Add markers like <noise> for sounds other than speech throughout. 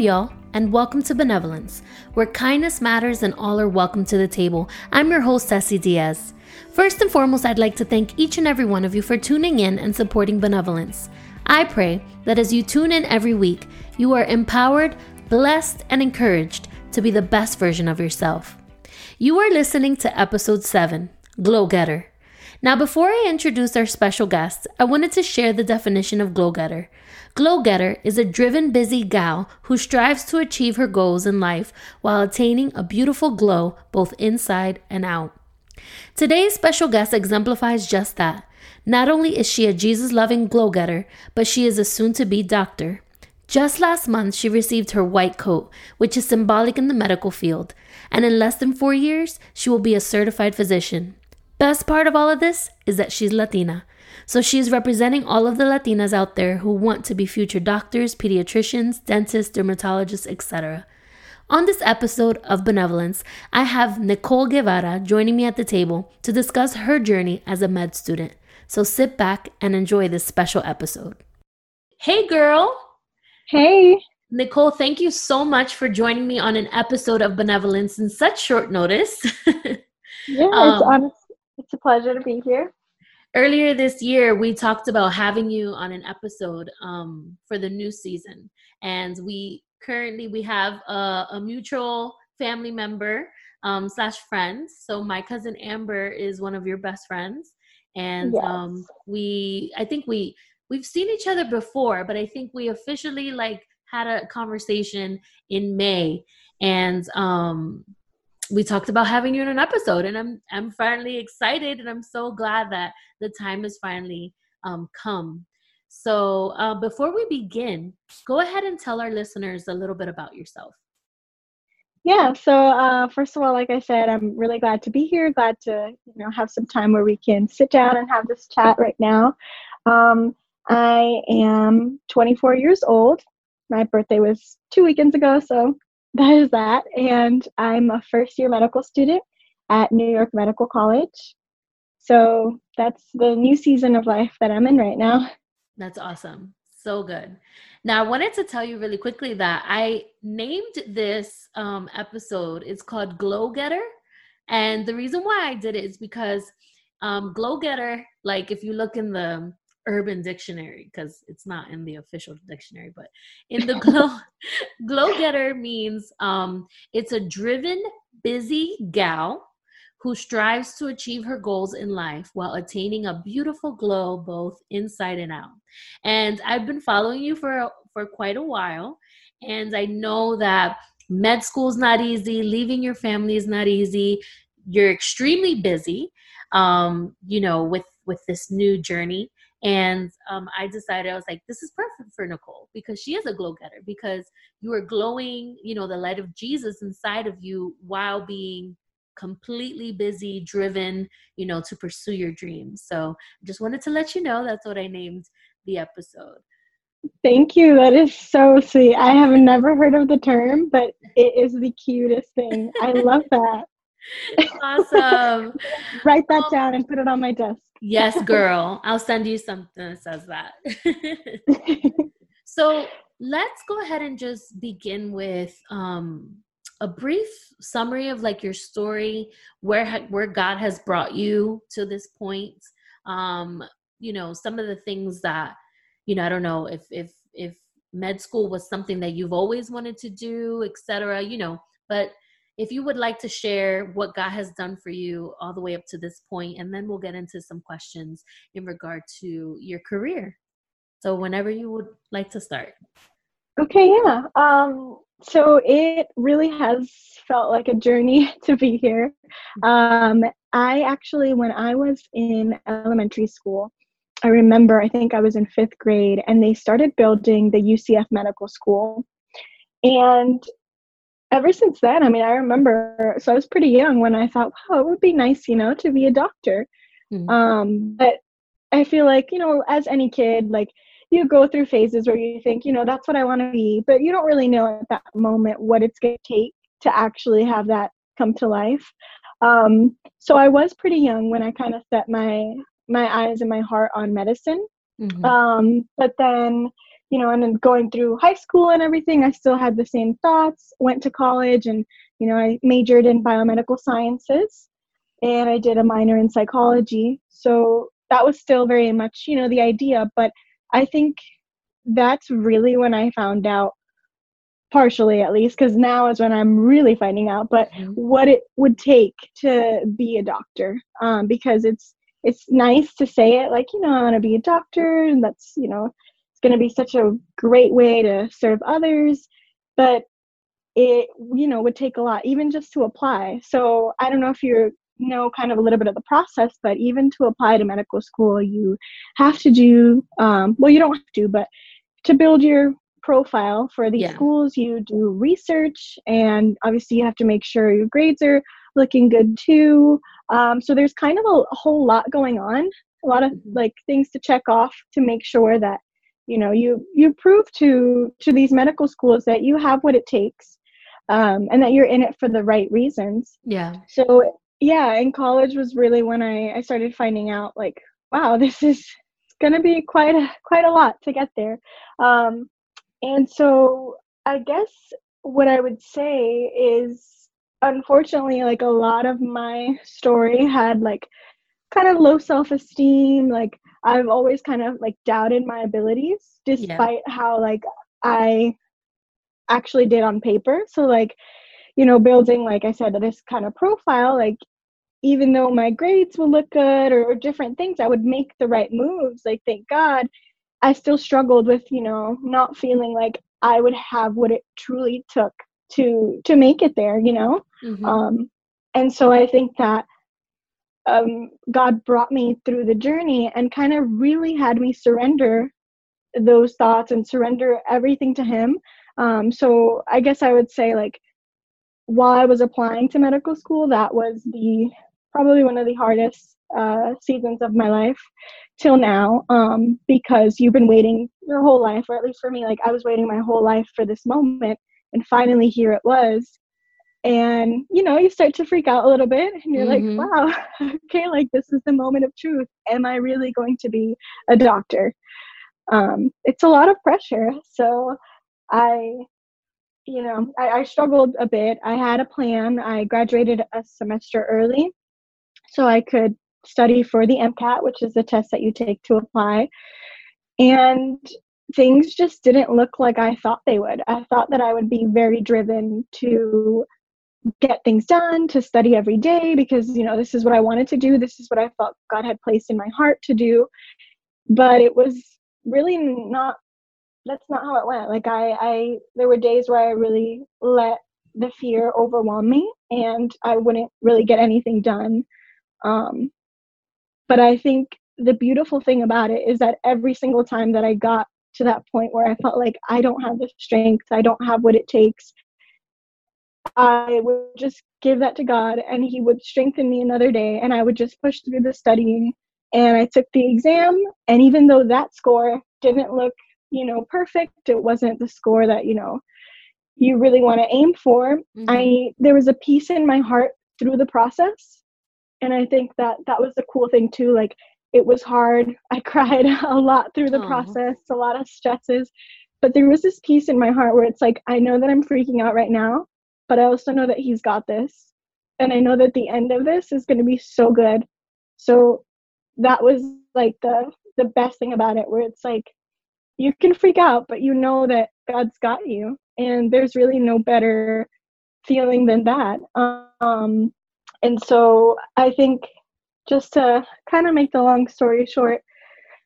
y'all, and welcome to Benevolence, where kindness matters and all are welcome to the table. I'm your host, Ceci Diaz. First and foremost, I'd like to thank each and every one of you for tuning in and supporting Benevolence. I pray that as you tune in every week, you are empowered, blessed, and encouraged to be the best version of yourself. You are listening to episode 7 Glow Getter. Now, before I introduce our special guest, I wanted to share the definition of glow getter. Glow getter is a driven, busy gal who strives to achieve her goals in life while attaining a beautiful glow both inside and out. Today's special guest exemplifies just that. Not only is she a Jesus loving glow getter, but she is a soon to be doctor. Just last month, she received her white coat, which is symbolic in the medical field, and in less than four years, she will be a certified physician. Best part of all of this is that she's Latina. So she is representing all of the Latinas out there who want to be future doctors, pediatricians, dentists, dermatologists, etc. On this episode of Benevolence, I have Nicole Guevara joining me at the table to discuss her journey as a med student. So sit back and enjoy this special episode. Hey, girl. Hey. Nicole, thank you so much for joining me on an episode of Benevolence in such short notice. <laughs> yeah, um, honestly it's a pleasure to be here. Earlier this year, we talked about having you on an episode um, for the new season, and we currently we have a, a mutual family member um, slash friends. So my cousin Amber is one of your best friends, and yes. um, we I think we we've seen each other before, but I think we officially like had a conversation in May, and um, we talked about having you in an episode and i'm i'm finally excited and i'm so glad that the time has finally um, come. So uh, before we begin go ahead and tell our listeners a little bit about yourself. Yeah so uh, first of all like i said i'm really glad to be here glad to you know have some time where we can sit down and have this chat right now. Um, i am 24 years old. My birthday was two weekends ago so that is that. And I'm a first year medical student at New York Medical College. So that's the new season of life that I'm in right now. That's awesome. So good. Now, I wanted to tell you really quickly that I named this um, episode, it's called Glow Getter. And the reason why I did it is because um, Glow Getter, like if you look in the urban dictionary because it's not in the official dictionary but in the glow glow <laughs> getter means um it's a driven busy gal who strives to achieve her goals in life while attaining a beautiful glow both inside and out. And i've been following you for for quite a while and i know that med school is not easy leaving your family is not easy. You're extremely busy um you know with with this new journey and um, I decided, I was like, this is perfect for Nicole because she is a glow getter because you are glowing, you know, the light of Jesus inside of you while being completely busy, driven, you know, to pursue your dreams. So I just wanted to let you know that's what I named the episode. Thank you. That is so sweet. I have never heard of the term, but it is the cutest thing. I love that. Awesome. <laughs> Write that down and put it on my desk. Yes, <laughs> girl. I'll send you something that says that. <laughs> so let's go ahead and just begin with um, a brief summary of like your story, where ha- where God has brought you to this point. Um, you know, some of the things that you know. I don't know if if if med school was something that you've always wanted to do, etc. You know, but if you would like to share what God has done for you all the way up to this point, and then we'll get into some questions in regard to your career. So, whenever you would like to start. Okay, yeah. Um, so it really has felt like a journey <laughs> to be here. Um, I actually, when I was in elementary school, I remember I think I was in fifth grade, and they started building the UCF Medical School. And ever since then, I mean, I remember, so I was pretty young when I thought, wow, it would be nice, you know, to be a doctor. Mm-hmm. Um, but I feel like, you know, as any kid, like you go through phases where you think, you know, that's what I want to be, but you don't really know at that moment what it's going to take to actually have that come to life. Um, so I was pretty young when I kind of set my my eyes and my heart on medicine. Mm-hmm. Um, but then you know, and then going through high school and everything, I still had the same thoughts. Went to college and, you know, I majored in biomedical sciences and I did a minor in psychology. So that was still very much, you know, the idea. But I think that's really when I found out, partially at least, because now is when I'm really finding out, but mm-hmm. what it would take to be a doctor. Um, because it's it's nice to say it like, you know, I want to be a doctor, and that's, you know, going to be such a great way to serve others but it you know would take a lot even just to apply so i don't know if you know kind of a little bit of the process but even to apply to medical school you have to do um, well you don't have to but to build your profile for these yeah. schools you do research and obviously you have to make sure your grades are looking good too um, so there's kind of a, a whole lot going on a lot of mm-hmm. like things to check off to make sure that you know you you prove to to these medical schools that you have what it takes um, and that you're in it for the right reasons. Yeah. So yeah in college was really when i i started finding out like wow this is going to be quite a quite a lot to get there. Um, and so i guess what i would say is unfortunately like a lot of my story had like kind of low self-esteem like I've always kind of like doubted my abilities despite yeah. how like I actually did on paper. So like, you know, building like I said this kind of profile like even though my grades would look good or, or different things, I would make the right moves. Like thank God, I still struggled with, you know, not feeling like I would have what it truly took to to make it there, you know? Mm-hmm. Um and so I think that um, God brought me through the journey and kind of really had me surrender those thoughts and surrender everything to Him. Um, so I guess I would say, like, while I was applying to medical school, that was the probably one of the hardest uh, seasons of my life till now um, because you've been waiting your whole life, or at least for me, like I was waiting my whole life for this moment, and finally here it was and you know you start to freak out a little bit and you're mm-hmm. like wow <laughs> okay like this is the moment of truth. Am i really going to be a doctor? Um, it's a lot of pressure. So i you know I, I struggled a bit. I had a plan. I graduated a semester early so i could study for the mcat which is the test that you take to apply. And things just didn't look like I thought they would. I thought that I would be very driven to get things done, to study every day because, you know, this is what I wanted to do. This is what I felt God had placed in my heart to do. But it was really not that's not how it went. Like I I there were days where I really let the fear overwhelm me and I wouldn't really get anything done. Um but I think the beautiful thing about it is that every single time that I got to that point where I felt like I don't have the strength, I don't have what it takes, I would just give that to God and He would strengthen me another day and I would just push through the studying. And I took the exam, and even though that score didn't look, you know, perfect, it wasn't the score that, you know, you really want to aim for. Mm-hmm. I there was a peace in my heart through the process. And I think that that was the cool thing too. Like it was hard. I <laughs> cried a lot through the Aww. process, a lot of stresses. But there was this peace in my heart where it's like, I know that I'm freaking out right now, but I also know that he's got this. And I know that the end of this is going to be so good. So that was like the the best thing about it where it's like you can freak out but you know that God's got you and there's really no better feeling than that. Um and so I think just to kind of make the long story short,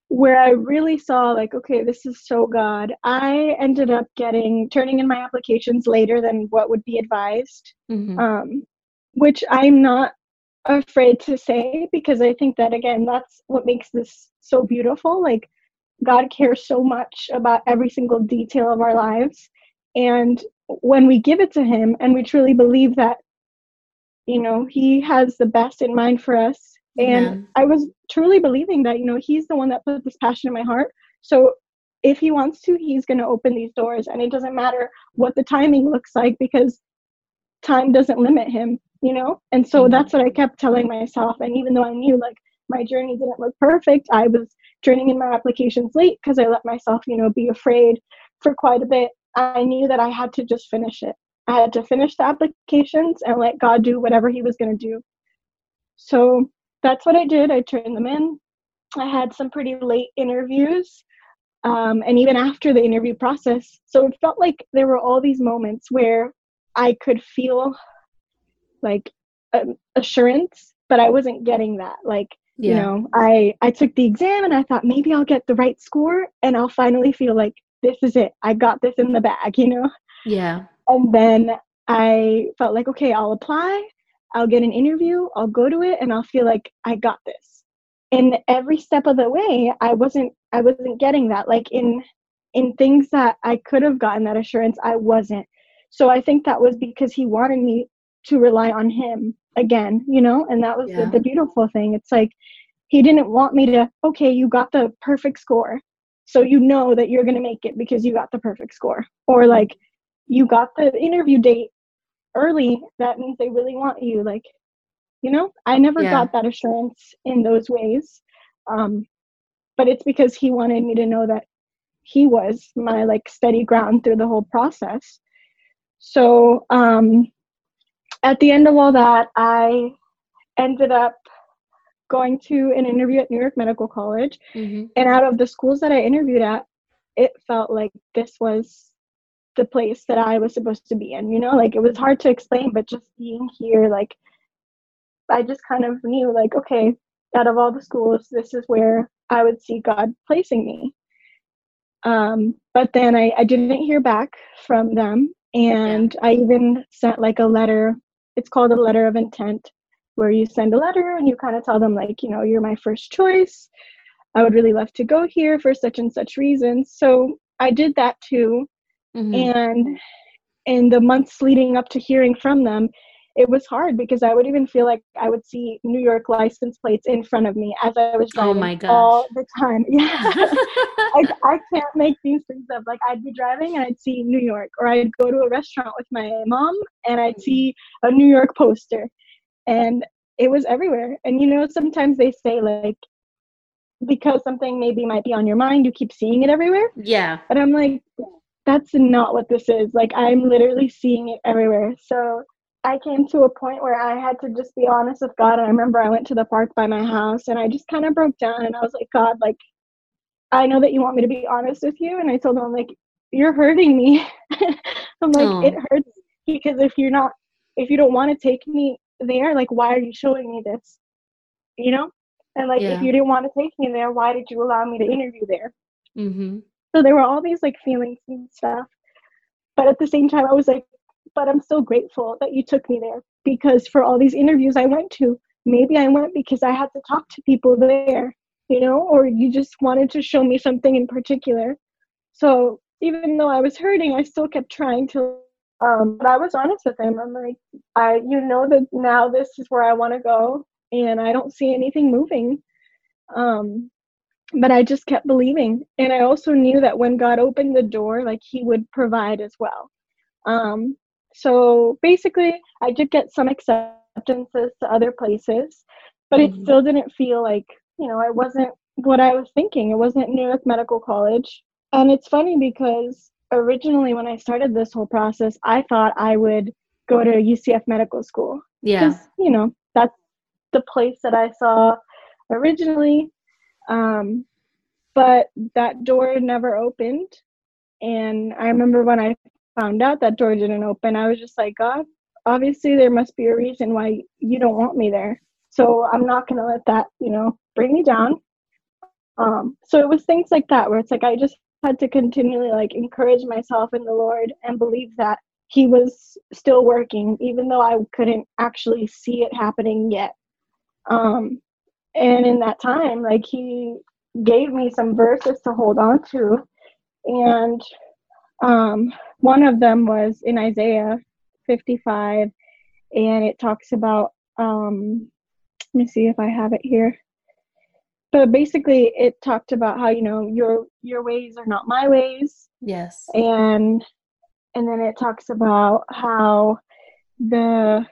where I really saw like, okay, this is so God. I ended up getting turning in my applications later than what would be advised, mm-hmm. um, which I'm not afraid to say because I think that again, that's what makes this so beautiful. Like God cares so much about every single detail of our lives, and when we give it to Him and we truly believe that, you know, He has the best in mind for us and yeah. i was truly believing that you know he's the one that put this passion in my heart so if he wants to he's going to open these doors and it doesn't matter what the timing looks like because time doesn't limit him you know and so mm-hmm. that's what i kept telling myself and even though i knew like my journey didn't look perfect i was turning in my applications late because I let myself, you know, be afraid for quite a bit. I knew that I had to just finish it. I had to finish the applications and let God do whatever He was going to do. So that's what I did. I turned them in. I had some pretty late interviews, um, and even after the interview process. So it felt like there were all these moments where I could feel like um, assurance, but I wasn't getting that. Like, yeah. you know, I I took the exam and I thought maybe I'll get the right score and I'll finally feel like this is it. I got this in the bag, <laughs> you know. Yeah. And then I felt like okay, I'll apply, I'll get an interview, I'll go to it and I'll feel like I got this. And every step of the way, I wasn't I wasn't getting that. Like in in things that I could have gotten that assurance, I wasn't. So I think that was because he wanted me to rely on him again, you know? And that was yeah. the, the beautiful thing. It's like he didn't want me to, okay, you got the perfect score. So you know that you're going to make it because you got the perfect score. Or like you got the interview date early, that means they really want you. Like, you know, I never yeah. got that assurance in those ways. Um, but it's because he wanted me to know that he was my like steady ground through the whole process. So um, at the end of all that, I ended up going to an interview at New York Medical College. Mm-hmm. And out of the schools that I interviewed at, it felt like this was the place that I was supposed to be in. You know, like it was hard to explain, but just being here, like I just kind of knew, like, okay, out of all the schools, this is where I would see God placing me. Um, but then I, I didn't hear back from them. And. I even sent like a letter, it's called a letter of intent, where you send a letter and you kind of tell them, like, you know, you're my first choice. I would really love to go here for such and such reasons. So I did that too. Mm-hmm. And in the months leading up to hearing from them, it was hard because I would even feel like I would see New York license plates in front of me as I was driving oh my gosh. all the time. <laughs> Yeah, <laughs> like I can't make these things up. Like I'd be driving and I'd see New York, or I'd go to a restaurant with my mom and I'd see a New York poster, and it was everywhere. And you know, sometimes they say like because something maybe might be on your mind, you keep seeing it everywhere. Yeah, but I'm like, that's not what this is. Like I'm literally seeing it everywhere. So I came to a point where I had to just be honest with God. And I remember I went to the park by my house and I just kind of broke down and I was like, God, like, I know that you want me to be honest with you. And I told him, like, you're hurting me. <laughs> I'm like, oh. it hurts because if you're not, if you don't want to take me there, like, why are you showing me this? You know? And like, yeah. if you didn't want to take me there, why did you allow me to interview there? Mm-hmm. So there were all these like feelings and stuff. But at the same time, I was like, but I'm so grateful that you took me there because for all these interviews I went to, maybe I went because I had to talk to people there, you know, or you just wanted to show me something in particular. So even though I was hurting, I still kept trying to. Um, but I was honest with him. I'm like, I, you know, that now this is where I want to go, and I don't see anything moving. Um, but I just kept believing, and I also knew that when God opened the door, like He would provide as well. Um, so basically, I did get some acceptances to other places, but mm-hmm. it still didn't feel like, you know, I wasn't what I was thinking. It wasn't New York Medical College. And it's funny because originally, when I started this whole process, I thought I would go to UCF Medical School. Yeah. You know, that's the place that I saw originally. Um, but that door never opened. And I remember when I found out that door didn't open, I was just like, God, obviously there must be a reason why you don't want me there. So I'm not gonna let that, you know, bring me down. Um, so it was things like that where it's like I just had to continually like encourage myself in the Lord and believe that He was still working, even though I couldn't actually see it happening yet. Um, and in that time, like He gave me some verses to hold on to, and um, one of them was in Isaiah 55, and it talks about, um, let me see if I have it here. But basically, it talked about how you know your your ways are not my ways. Yes. And and then it talks about how the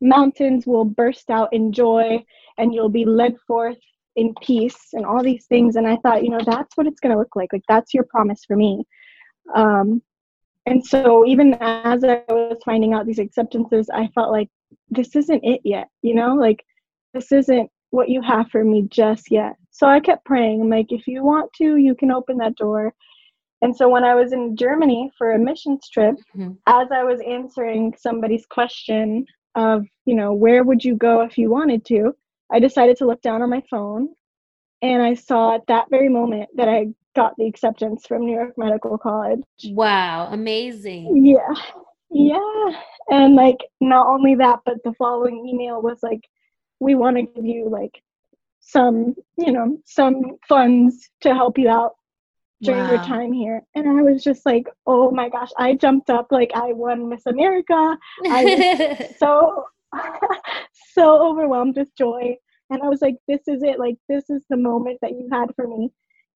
mountains will burst out in joy, and you'll be led forth in peace and all these things. And i thought you know that's what it's going to look like. Like that's your promise for me. Um and so even as i was finding out these acceptances i felt like this isn't it yet you know? Like this isn't what you have for me just yet. So i kept praying i'm like if you want to you can open that door. And so when i was in germany for a missions trip mm-hmm. as i was answering somebody's question of you know where would you go if you wanted to i decided to look down on my phone and i saw at that very moment that i got the acceptance from new york medical college wow amazing yeah yeah and like not only that but the following email was like we want to give you like some you know some funds to help you out during wow. your time here. And I was just like, oh my gosh, I jumped up like I won Miss America. I was <laughs> so so overwhelmed with joy. And I was like, this is it. Like this is the moment that you had for me.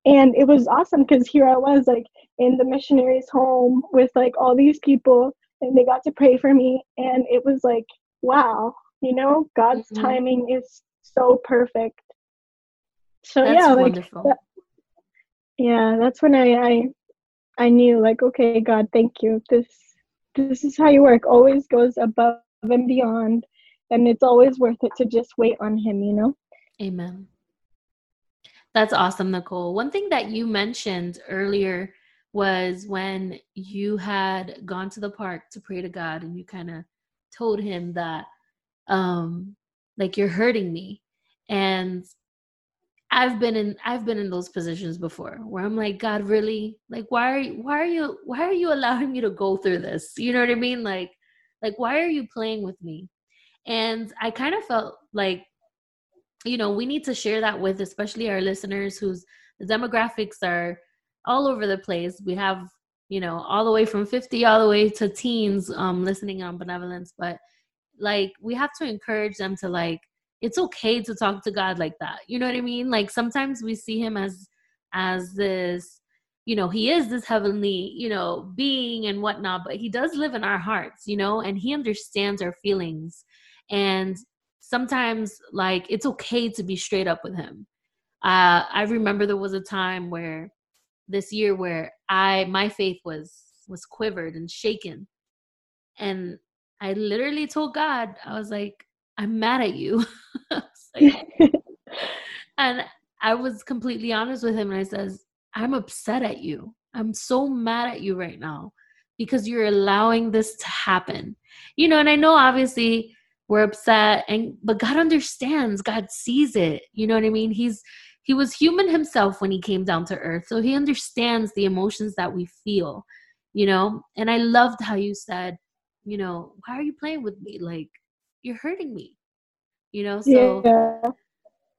And it was awesome because here I was like in the missionaries' home with like all these people and they got to pray for me. And it was like, wow, you know, God's mm-hmm. timing is so perfect. So That's yeah, like that, yeah that's when I, I i knew like okay god thank you this this is how you work always goes above and beyond and it's always worth it to just wait on him you know amen that's awesome nicole one thing that you mentioned earlier was when you had gone to the park to pray to god and you kind of told him that um like you're hurting me and I've been in I've been in those positions before where I'm like, God, really? Like why are you why are you why are you allowing me to go through this? You know what I mean? Like like why are you playing with me? And I kind of felt like you know, we need to share that with especially our listeners whose demographics are all over the place. We have, you know, all the way from 50 all the way to teens um listening on benevolence, but like we have to encourage them to like it's okay to talk to God like that. You know what I mean? Like sometimes we see him as as this, you know, he is this heavenly, you know, being and whatnot, but he does live in our hearts, you know, and he understands our feelings. And sometimes like it's okay to be straight up with him. Uh I remember there was a time where this year where I my faith was was quivered and shaken. And I literally told God, I was like, I'm mad at you. <laughs> like, <laughs> and I was completely honest with him and I says, I'm upset at you. I'm so mad at you right now because you're allowing this to happen. You know, and I know obviously we're upset and but God understands. God sees it. You know what I mean? He's he was human himself when he came down to earth. So he understands the emotions that we feel, you know? And I loved how you said, you know, why are you playing with me? Like you're hurting me you know so yeah.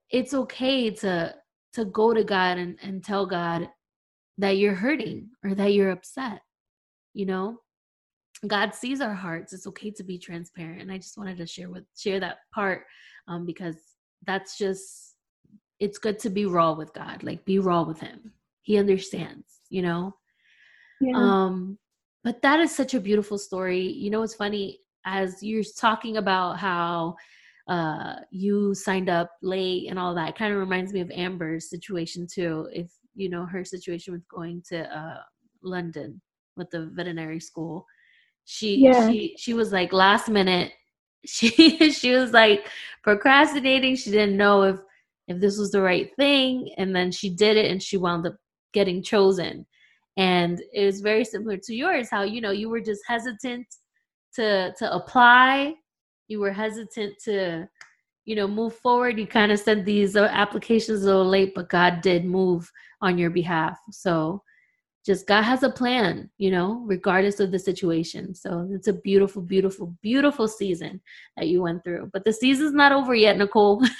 it's okay to to go to god and, and tell god that you're hurting or that you're upset you know god sees our hearts it's okay to be transparent and i just wanted to share with share that part um because that's just it's good to be raw with god like be raw with him. He understands you know? Yeah. um but that is such a beautiful story. You know it's funny as you're talking about how uh you signed up late and all that kind of reminds me of amber's situation too if you know her situation with going to uh london with the veterinary school she yeah. she she was like last minute <laughs> she she was like procrastinating. She didn't know if if this was the right thing and then she did it and she wound up getting chosen. And it was very similar to yours how you know you were just hesitant to to apply. You were hesitant to you know move forward. You kind of sent these uh, applications a little late but god did move on your behalf. So just god has a plan you know regardless of the situation. So it's a beautiful beautiful beautiful season that you went through. But the season's not over yet nicole. <laughs>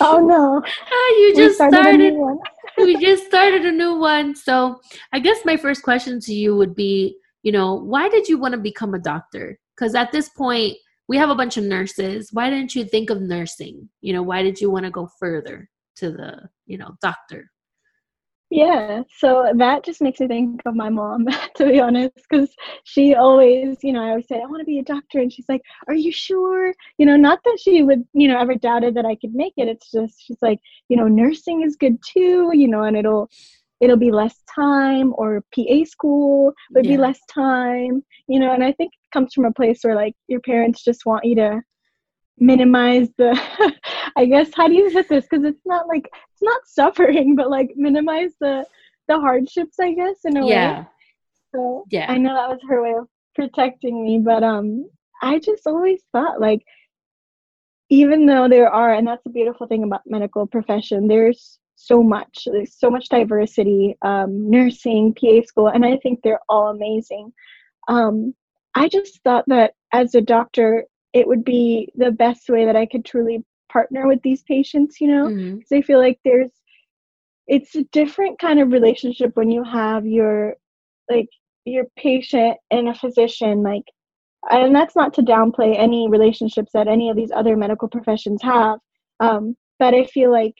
Oh no. <laughs> Ah, you just we started, started <laughs> we just started a new one. So i guess my first question to you would be you know why did you want to become a doctor? Because at this point we have a bunch of nurses. Why didn't you think of nursing? You know why did you want to go further to the you know doctor Yeah, so that just makes me think of my mom, <laughs> to be honest, because she always, you know, I always say, I want to be a doctor. And she's like, Are you sure? You know, not that she would, you know, ever doubted that I could make it. It's just, she's like, you know, nursing is good too, you know, and it'll, it'll be less time or PA school would yeah. be less time, you know, and I think it comes from a place where like your parents just want you to minimize the <laughs> i guess how do you put this? Because it's not like it's not suffering but like minimize the the hardships i guess in a yeah. way so yeah. I know that was her way of protecting me but um i just always thought like even though there are and that's the beautiful thing about medical profession there's so much there's so much diversity um, nursing pa school and i think they're all amazing. Um, i just thought that as a doctor it would be the best way that I could truly partner with these patients, you know? Mm-hmm. Because I feel like there's, it's a different kind of relationship when you have your, like, your patient and a physician, like, and that's not to downplay any relationships that any of these other medical professions have. Um, but I feel like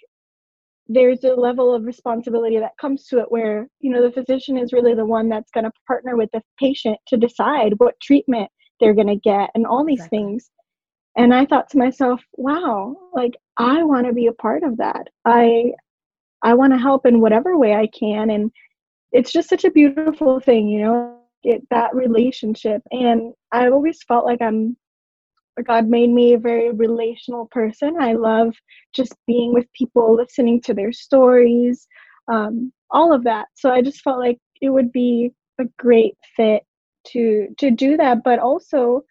there's a level of responsibility that comes to it where you know the physician is really the one that's going to partner with the patient to decide what treatment they're going to get and all these exactly. things. And i thought to myself wow like i want to be a part of that. I i want to help in whatever way i can. And it's just such a beautiful thing you know it, that relationship. And i've always felt like i'm god made me a very relational person. I love just being with people listening to their stories um, all of that. So i just felt like it would be a great fit to to do that but also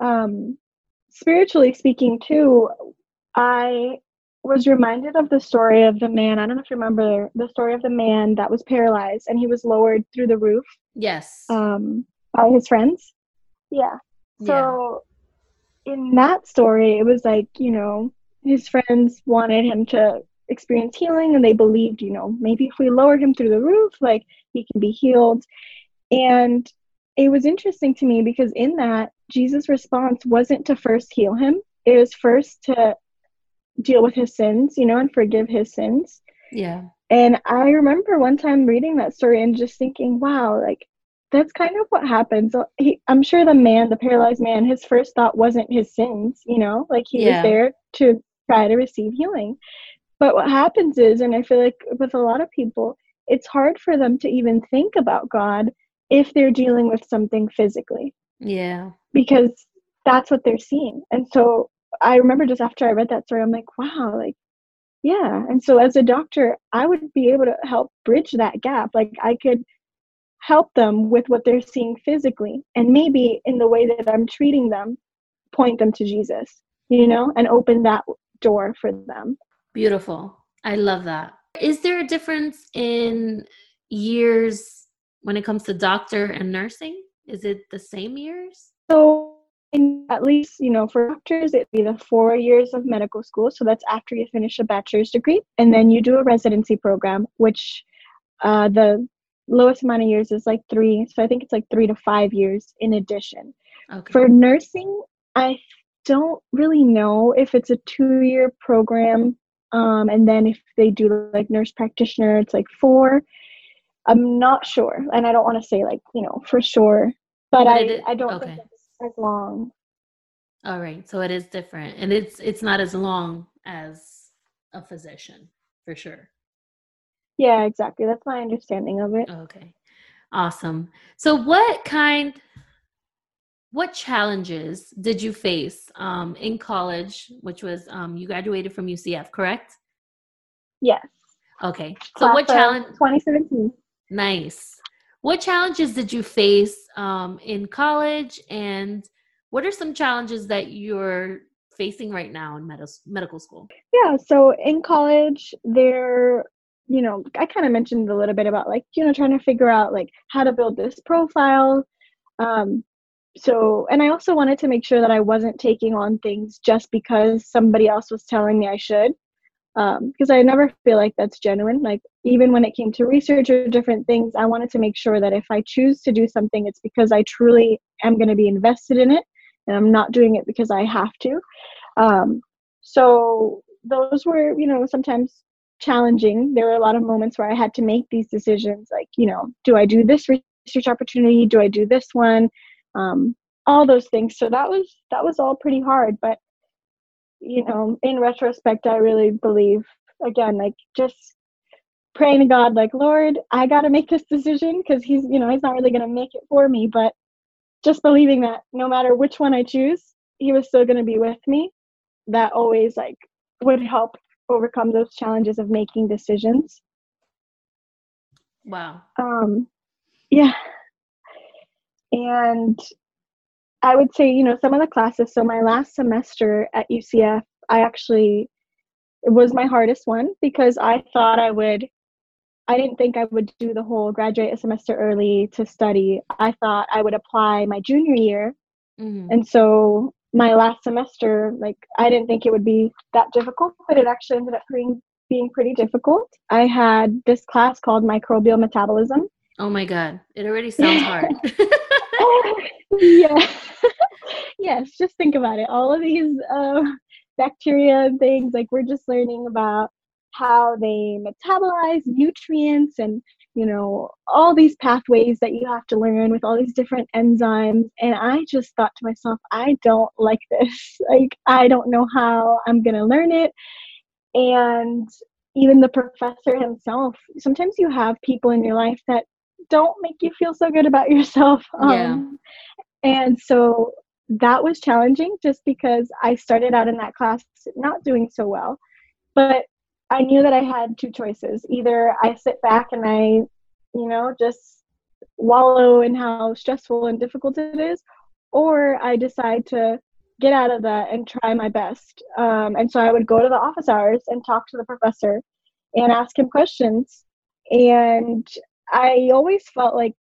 um spiritually speaking too i was reminded of the story of the man i don't know if you remember the story of the man that was paralyzed and he was lowered through the roof yes. um by his friends. Yeah. So yeah. in that story it was like you know his friends wanted him to experience healing and they believed you know maybe if we lower him through the roof like he can be healed. And it was interesting to me because in that jesus response wasn't to first heal him. It was first to deal with his sins you know and forgive his sins. Yeah. And i remember one time reading that story and just thinking wow like that's kind of what happens he, i'm sure the man the paralyzed man his first thought wasn't his sins you know like he yeah. was there to try to receive healing. But what happens is and i feel like with a lot of people it's hard for them to even think about god if they're dealing with something physically. Yeah. Because that's what they're seeing. And so I remember just after I read that story, I'm like, wow, like, yeah. And so as a doctor, I would be able to help bridge that gap. Like, I could help them with what they're seeing physically. And maybe in the way that I'm treating them, point them to Jesus, you know, and open that door for them. Beautiful. I love that. Is there a difference in years when it comes to doctor and nursing? Is it the same years? So, in, at least, you know, for doctors, it'd be the four years of medical school. So that's after you finish a bachelor's degree. And then you do a residency program, which uh, the lowest amount of years is like three. So I think it's like three to five years in addition. Okay. For nursing, I don't really know if it's a two year program. Um, and then if they do like nurse practitioner, it's like four. I'm not sure, and I don't want to say like you know for sure, but, but I I don't okay. think it's as long. All right, so it is different, and it's it's not as long as a physician for sure. Yeah, exactly. That's my understanding of it. Okay, awesome. So, what kind, what challenges did you face um, in college? Which was um, you graduated from UCF, correct? Yes. Okay. So, Class what challenge? 2017. Nice. What challenges did you face um, in college, and what are some challenges that you're facing right now in med- medical school? Yeah, so in college, there, you know, I kind of mentioned a little bit about like, you know, trying to figure out like how to build this profile. Um, so, and I also wanted to make sure that I wasn't taking on things just because somebody else was telling me I should because um, I never feel like that's genuine. Like even when it came to research or different things, I wanted to make sure that if I choose to do something, it's because I truly am going to be invested in it, and I'm not doing it because I have to. Um, so those were, you know, sometimes challenging. There were a lot of moments where I had to make these decisions like, you know, do I do this research opportunity? Do I do this one? Um, all those things. So that was that was all pretty hard, but you know, in retrospect, I really believe again, like just praying to God, like, Lord, I got to make this decision because He's, you know, He's not really going to make it for me. But just believing that no matter which one I choose, He was still going to be with me. That always like would help overcome those challenges of making decisions. Wow. Um, yeah. And I would say, you know, some of the classes. So my last semester at UCF, I actually it was my hardest one because I thought I would I didn't think I would do the whole graduate a semester early to study. I thought I would apply my junior year. Mm-hmm. And so my last semester, like I didn't think it would be that difficult, but it actually ended up being being pretty difficult. I had this class called microbial metabolism. Oh my god, it already sounds hard. <laughs> <laughs> yeah. <laughs> yes, just think about it. All of these uh, bacteria and things, like we're just learning about how they metabolize nutrients and you know all these pathways that you have to learn with all these different enzymes and i just thought to myself i don't like this <laughs> like i don't know how i'm going to learn it and even the professor himself sometimes you have people in your life that don't make you feel so good about yourself yeah. Um, and so that was challenging just because i started out in that class not doing so well but I knew that I had two choices. Either I sit back and I, you know, just wallow in how stressful and difficult it is, or I decide to get out of that and try my best. Um, and so I would go to the office hours and talk to the professor and ask him questions. And I always felt like,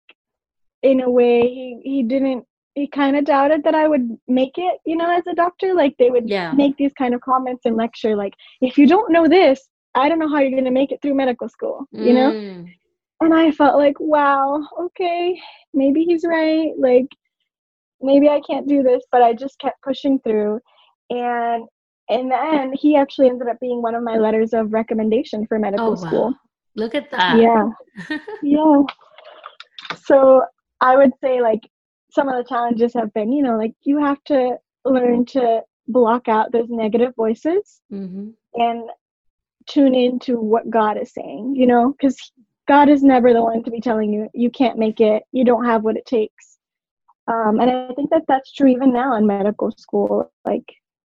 in a way, he, he didn't he kind of doubted that I would make it, you know, as a doctor. Like they would yeah. make these kind of comments and lecture, like, if you don't know this, I don't know how you're going to make it through medical school, you know? Mm. And I felt like, wow, okay, maybe he's right. Like, maybe I can't do this, but I just kept pushing through. And in the end, he actually ended up being one of my letters of recommendation for medical oh, school. Look at that. Yeah. yeah. So I would say, like, some of the challenges have been, you know, like you have to learn to block out those negative voices mm-hmm. and tune into what God is saying, you know, because God is never the one to be telling you you can't make it, you don't have what it takes. Um, and I think that that's true even now in medical school. Like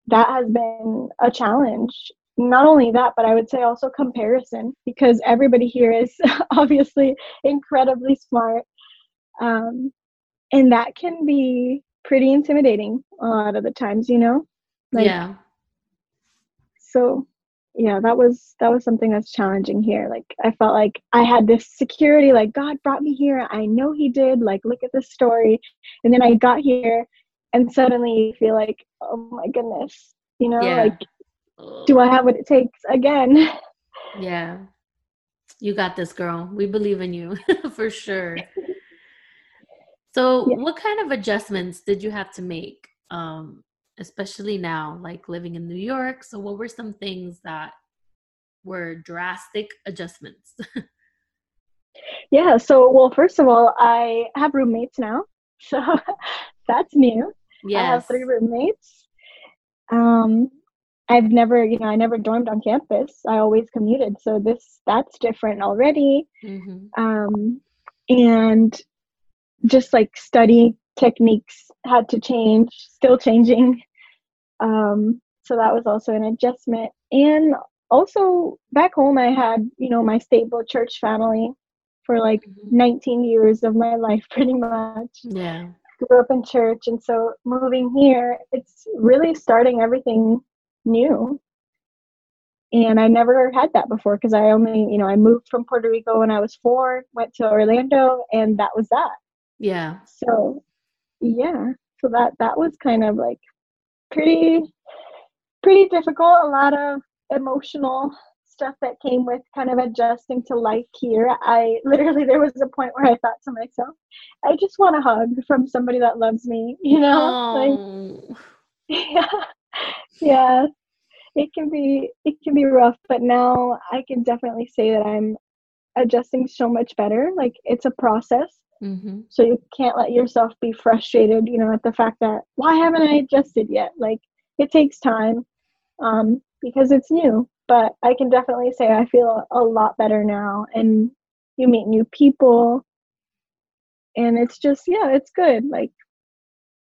that has been a challenge. Not only that, but I would say also comparison because everybody here is <laughs> obviously incredibly smart. Um, and that can be pretty intimidating a lot of the times, you know? Like, yeah. So yeah that was that was something that's challenging here like i felt like i had this security like god brought me here i know he did like look at this story and then i got here and suddenly you feel like oh my goodness you know yeah. like do i have what it takes again yeah you got this girl we believe in you <laughs> for sure so yeah. what kind of adjustments did you have to make um especially now, like living in New York. So, what were some things that were drastic adjustments? <laughs> yeah. So, well, first of all, I have roommates now. <laughs> So, that's new. Yes. I have three roommates. Um, I've never, you know, I never dormed on campus. I always commuted. So this that's different already. Mm-hmm. Um, and just like study techniques had to change, still changing. Um, so that was also an adjustment. And also back home, I had, you know, my stable church family for like mm-hmm. 19 years of my <laughs> life, pretty much. Yeah. Grew up in church. And so moving here, it's really starting everything new. And I never had that before because I only, you know, I moved from Puerto Rico when I was four, went to Orlando, and that was that. Yeah. So, yeah. So that that was kind of like pretty pretty difficult. A lot of emotional stuff that came with kind of adjusting to life here. I literally there was a point where I thought to myself, I just want a hug from somebody that loves me, you know? Oh. Like, <laughs> yeah. Yeah. It can be it can be rough, but now I can definitely say that I'm adjusting so much better. Like it's a process. Mm-hmm. So you can't let yourself be frustrated, you know, at the fact that why haven't I adjusted yet? Like it takes time um, because it's new. But I can definitely say I feel a lot better now, and you meet new people, and it's just yeah, it's good. Like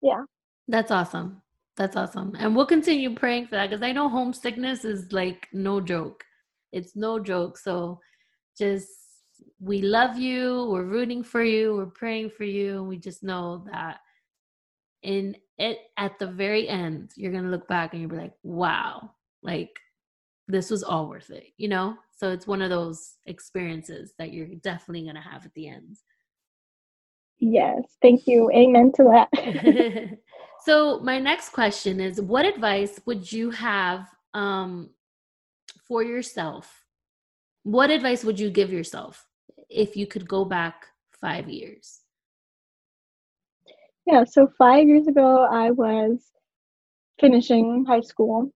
yeah, that's awesome. That's awesome. And we'll continue praying for that because I know homesickness is like no joke. It's no joke. So just we love you. We're rooting for you. We're praying for you. And we just know that in it at the very end, you're gonna look back and you'll be like, wow, like this was all worth it, you know? So it's one of those experiences that you're definitely gonna have at the end. Yes, thank you. Amen to that. <laughs> <laughs> so my next question is what advice would you have um, for yourself? What advice would you give yourself if you could go back five years? Yeah, so five years ago, I was finishing high school.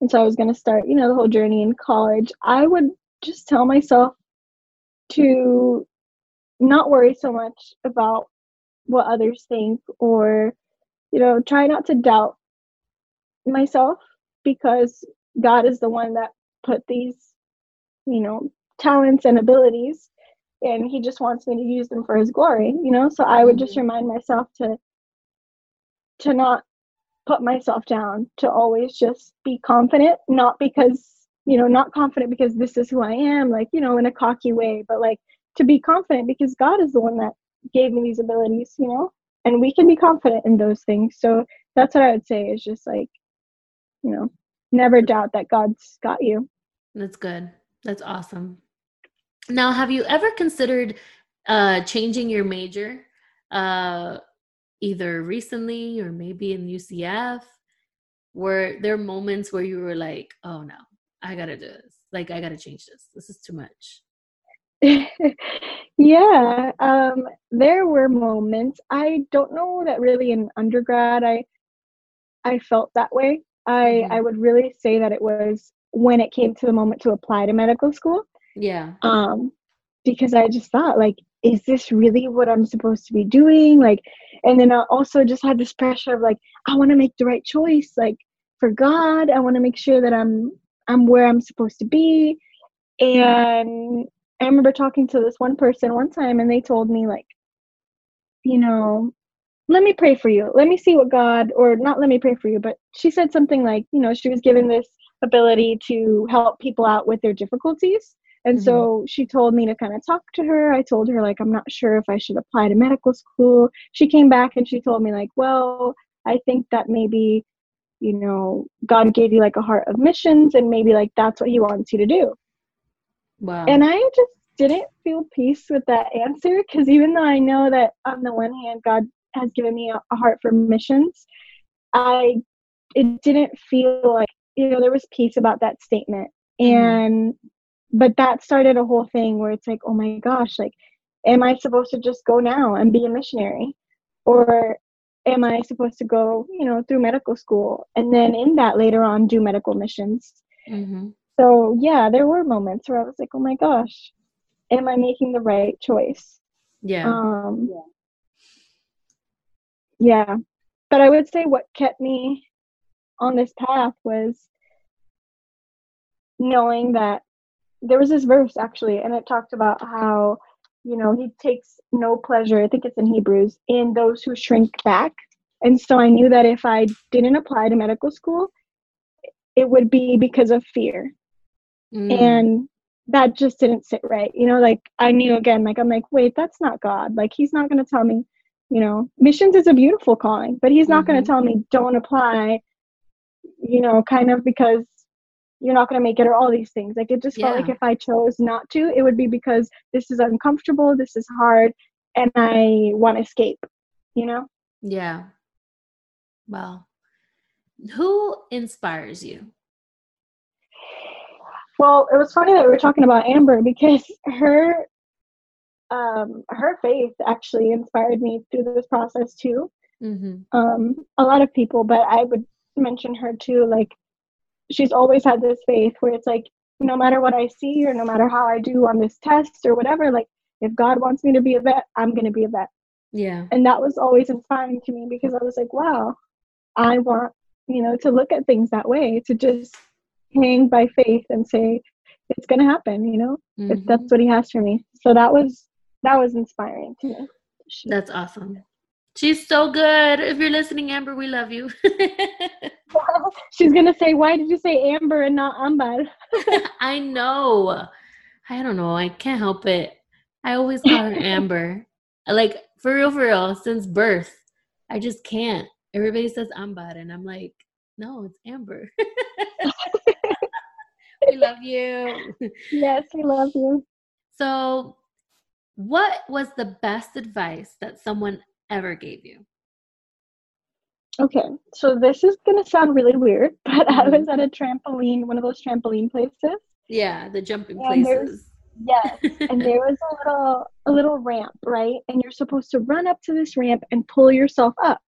And so I was going to start, you know, the whole journey in college. I would just tell myself to not worry so much about what others think or you know try not to doubt myself because god is the one that put these you know talents and abilities and he just wants me to use them for his glory you know so i would just mm-hmm. remind myself to to not put myself down to always just be confident not because you know not confident because this is who i am like you know in a cocky way but like to be confident because God is the one that gave me these abilities, you know? And we can be confident in those things. So that's what I would say is just like, you know, never doubt that God's got you. That's good. That's awesome. Now, have you ever considered uh changing your major uh either recently or maybe in UCF? Were there moments where you were like, "Oh no, I got to do this. Like I got to change this. This is too much." <laughs> yeah, um, there were moments. I don't know that really in undergrad I I felt that way. I mm-hmm. I would really say that it was when it came to the moment to apply to medical school. Yeah. Um because I just thought like is this really what I'm supposed to be doing? Like and then I also just had this pressure of like I want to make the right choice like for God. I want to make sure that I'm I'm where I'm supposed to be. And I remember talking to this one person one time and they told me like, you know, let me pray for you. Let me see what God or not let me pray for you, but she said something like, you know, she was given this ability to help people out with their difficulties. And mm-hmm. so she told me to kind of talk to her. I told her like I'm not sure if I should apply to medical school. She came back and she told me like, well, I think that maybe you know God gave you like a heart of missions and maybe like that's what he wants you to do. Wow. And I just didn't feel peace with that answer because even though I know that on the one hand God has given me a, a heart for missions, I it didn't feel like you know there was peace about that statement. Mm-hmm. And but that started a whole thing where it's like, oh my gosh, like am I supposed to just go now and be a missionary? Or am I supposed to go, you know, through medical school and then in that later on do medical missions? Mm-hmm so yeah there were moments where i was like oh my gosh am i making the right choice? Yeah. Um yeah. but i would say what kept me on this path was knowing that there was this verse actually and it talked about how you know he takes no pleasure i think it's in hebrews in those who shrink back. And so i knew that if i didn't apply to medical school it would be because of fear Mm. And that just didn't sit right. You know, like I knew again, like I'm like, wait, that's not God. Like he's not going to tell me, you know, missions is a beautiful calling, but he's not mm-hmm. going to tell me don't apply, you know, kind of because you're not going to make it or all these things. Like it just yeah. felt like if I chose not to, it would be because this is uncomfortable, this is hard, and I want to escape, you know? Yeah. Well, who inspires you? Well, it was funny that we were talking about Amber because her um, her faith actually inspired me through this process too. Mm-hmm. Um, a lot of people, but I would mention her too. Like she's always had this faith where it's like no matter what I see or no matter how I do on this test or whatever, like if God wants me to be a vet, I'm going to be a vet. Yeah. And that was always inspiring to me because I was like, wow, I want, you know, to look at things that way, to just hang by faith and say, it's going to happen, you know, mm-hmm. if that's what he has for me. So that was, that was inspiring to me. That's awesome. She's so good. If you're listening, Amber, we love you. <laughs> <laughs> She's gonna say, "Why did you say Amber and not Ambar?" <laughs> I know. I don't know. I can't help it. I always call her Amber. Like for real, for real, since birth, I just can't. Everybody says Ambar, and I'm like, no, it's Amber. We love you. <laughs> Yes, we love you. So, what was the best advice that someone ever gave you? Okay, so this is gonna sound really weird, <laughs> but mm-hmm. I was at a trampoline, one of those trampoline places. Yeah, the jumping places. Yes, <laughs> and there was a little a little ramp, right? And you're supposed to run up to this ramp and pull yourself up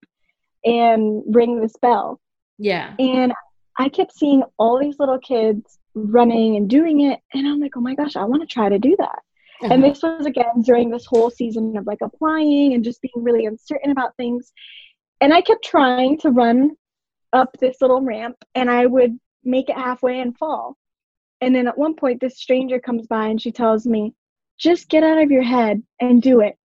and ring this bell. Yeah. And I kept seeing all these little kids running and doing it, and I'm like, oh my gosh, I want to try to do that. Uh-huh. And this was again during this whole season of like applying and just being really uncertain about things. And I kept trying to run up this little ramp and I would make it halfway and fall. And then at one point, this stranger comes by and she tells me, just get out of your head and do it.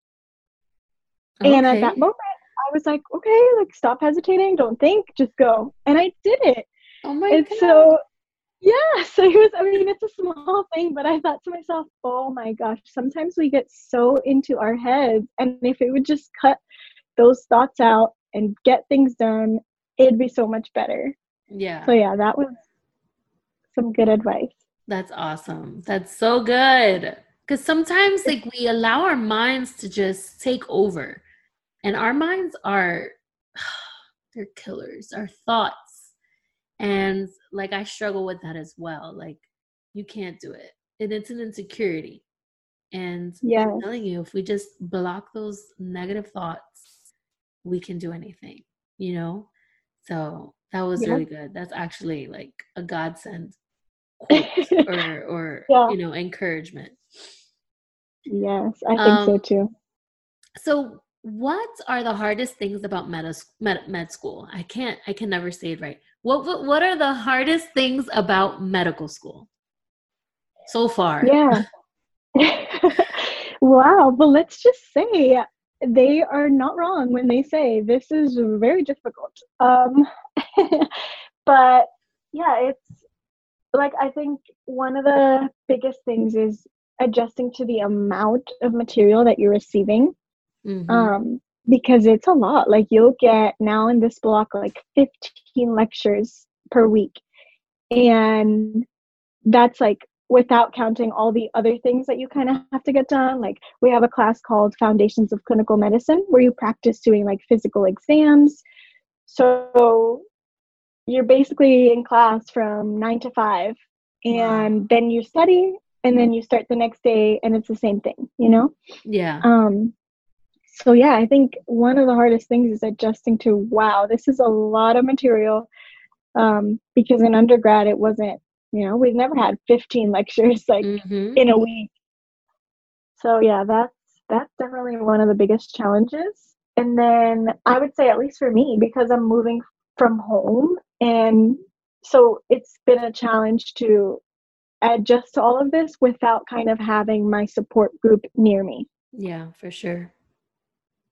Okay. And at that moment, I was like, okay, like stop hesitating, don't think, just go. And I did it. Oh my and God. so yeah, <laughs> so it was, I mean, it's a small thing, but I thought to myself, oh my gosh, sometimes we get so into our heads. And if it would just cut those thoughts out and get things done, it'd be so much better. Yeah. So, yeah, that was some good advice. That's awesome. That's so good. Because sometimes, like, we allow our minds to just take over, and our minds are, <sighs> they're killers. Our thoughts and like I struggle with that as well. Like you can't do it. And it's an insecurity. And yeah. I'm telling you, if we just block those negative thoughts, we can do anything, you know? So that was yeah. really good. That's actually like a godsend quote <laughs> or or yeah. you know, encouragement. Yes, I think um, so too. So what are the hardest things about med, med, med school? I can't I can never say it right. What, what what are the hardest things about medical school so far? Yeah. <laughs> wow, but let's just say they are not wrong when they say this is very difficult. Um, <laughs> but yeah, it's like I think one of the biggest things is adjusting to the amount of material that you're receiving. Mm-hmm. Um, because it's a lot. Like you'll get now in this block like 15 lectures per week. And that's like without counting all the other things that you kind of have to get done. Like we have a class called Foundations of Clinical Medicine where you practice doing like physical exams. So you're basically in class from 9 to 5 and then you study and then you start the next day and it's the same thing, you know? Yeah. Um so yeah i think one of the hardest things is adjusting to wow this is a lot of material. Um, because in undergrad it wasn't you know we've never had 15 <laughs> lectures like mm-hmm. in a week. So yeah that's that's definitely one of the biggest challenges. And then i would say at least for me because i'm moving from home and so it's been a challenge to adjust to all of this without kind of having my support group near me. Yeah for sure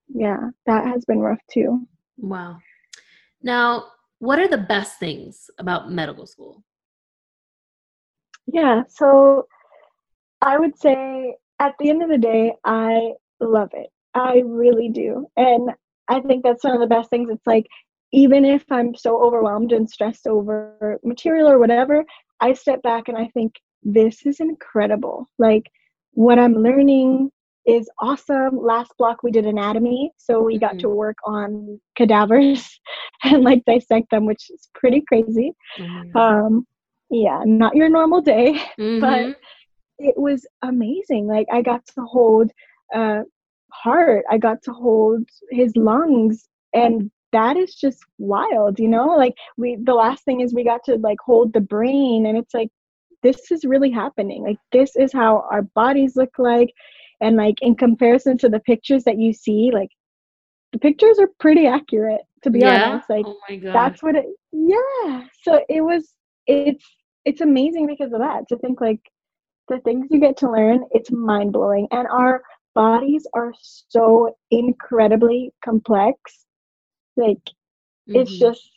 yeah, that has been rough too. Wow. Now, what are the best things about medical school? Yeah, so I would say at the end of the day, I love it. I really do. And I think that's one of the best things. It's like, even if I'm so overwhelmed and stressed over material or whatever, I step back and I think, this is incredible. Like, what I'm learning, is awesome. Last block we did anatomy, so we got mm-hmm. to work on cadavers <laughs> and like dissect them, which is pretty crazy. Mm-hmm. Um, yeah, not your normal day, <laughs> mm-hmm. but it was amazing. Like I got to hold uh, heart, I got to hold his lungs and that is just wild, you know? Like we the last thing is we got to like hold the brain and it's like this is really happening. Like this is how our bodies look like and like in comparison to the pictures that you see, like the pictures are pretty accurate to be yeah? honest. Like oh that's what it yeah. So it was it's it's amazing because of that. To think like the things you get to learn, it's mind blowing. And our bodies are so incredibly complex. Like mm-hmm. it's just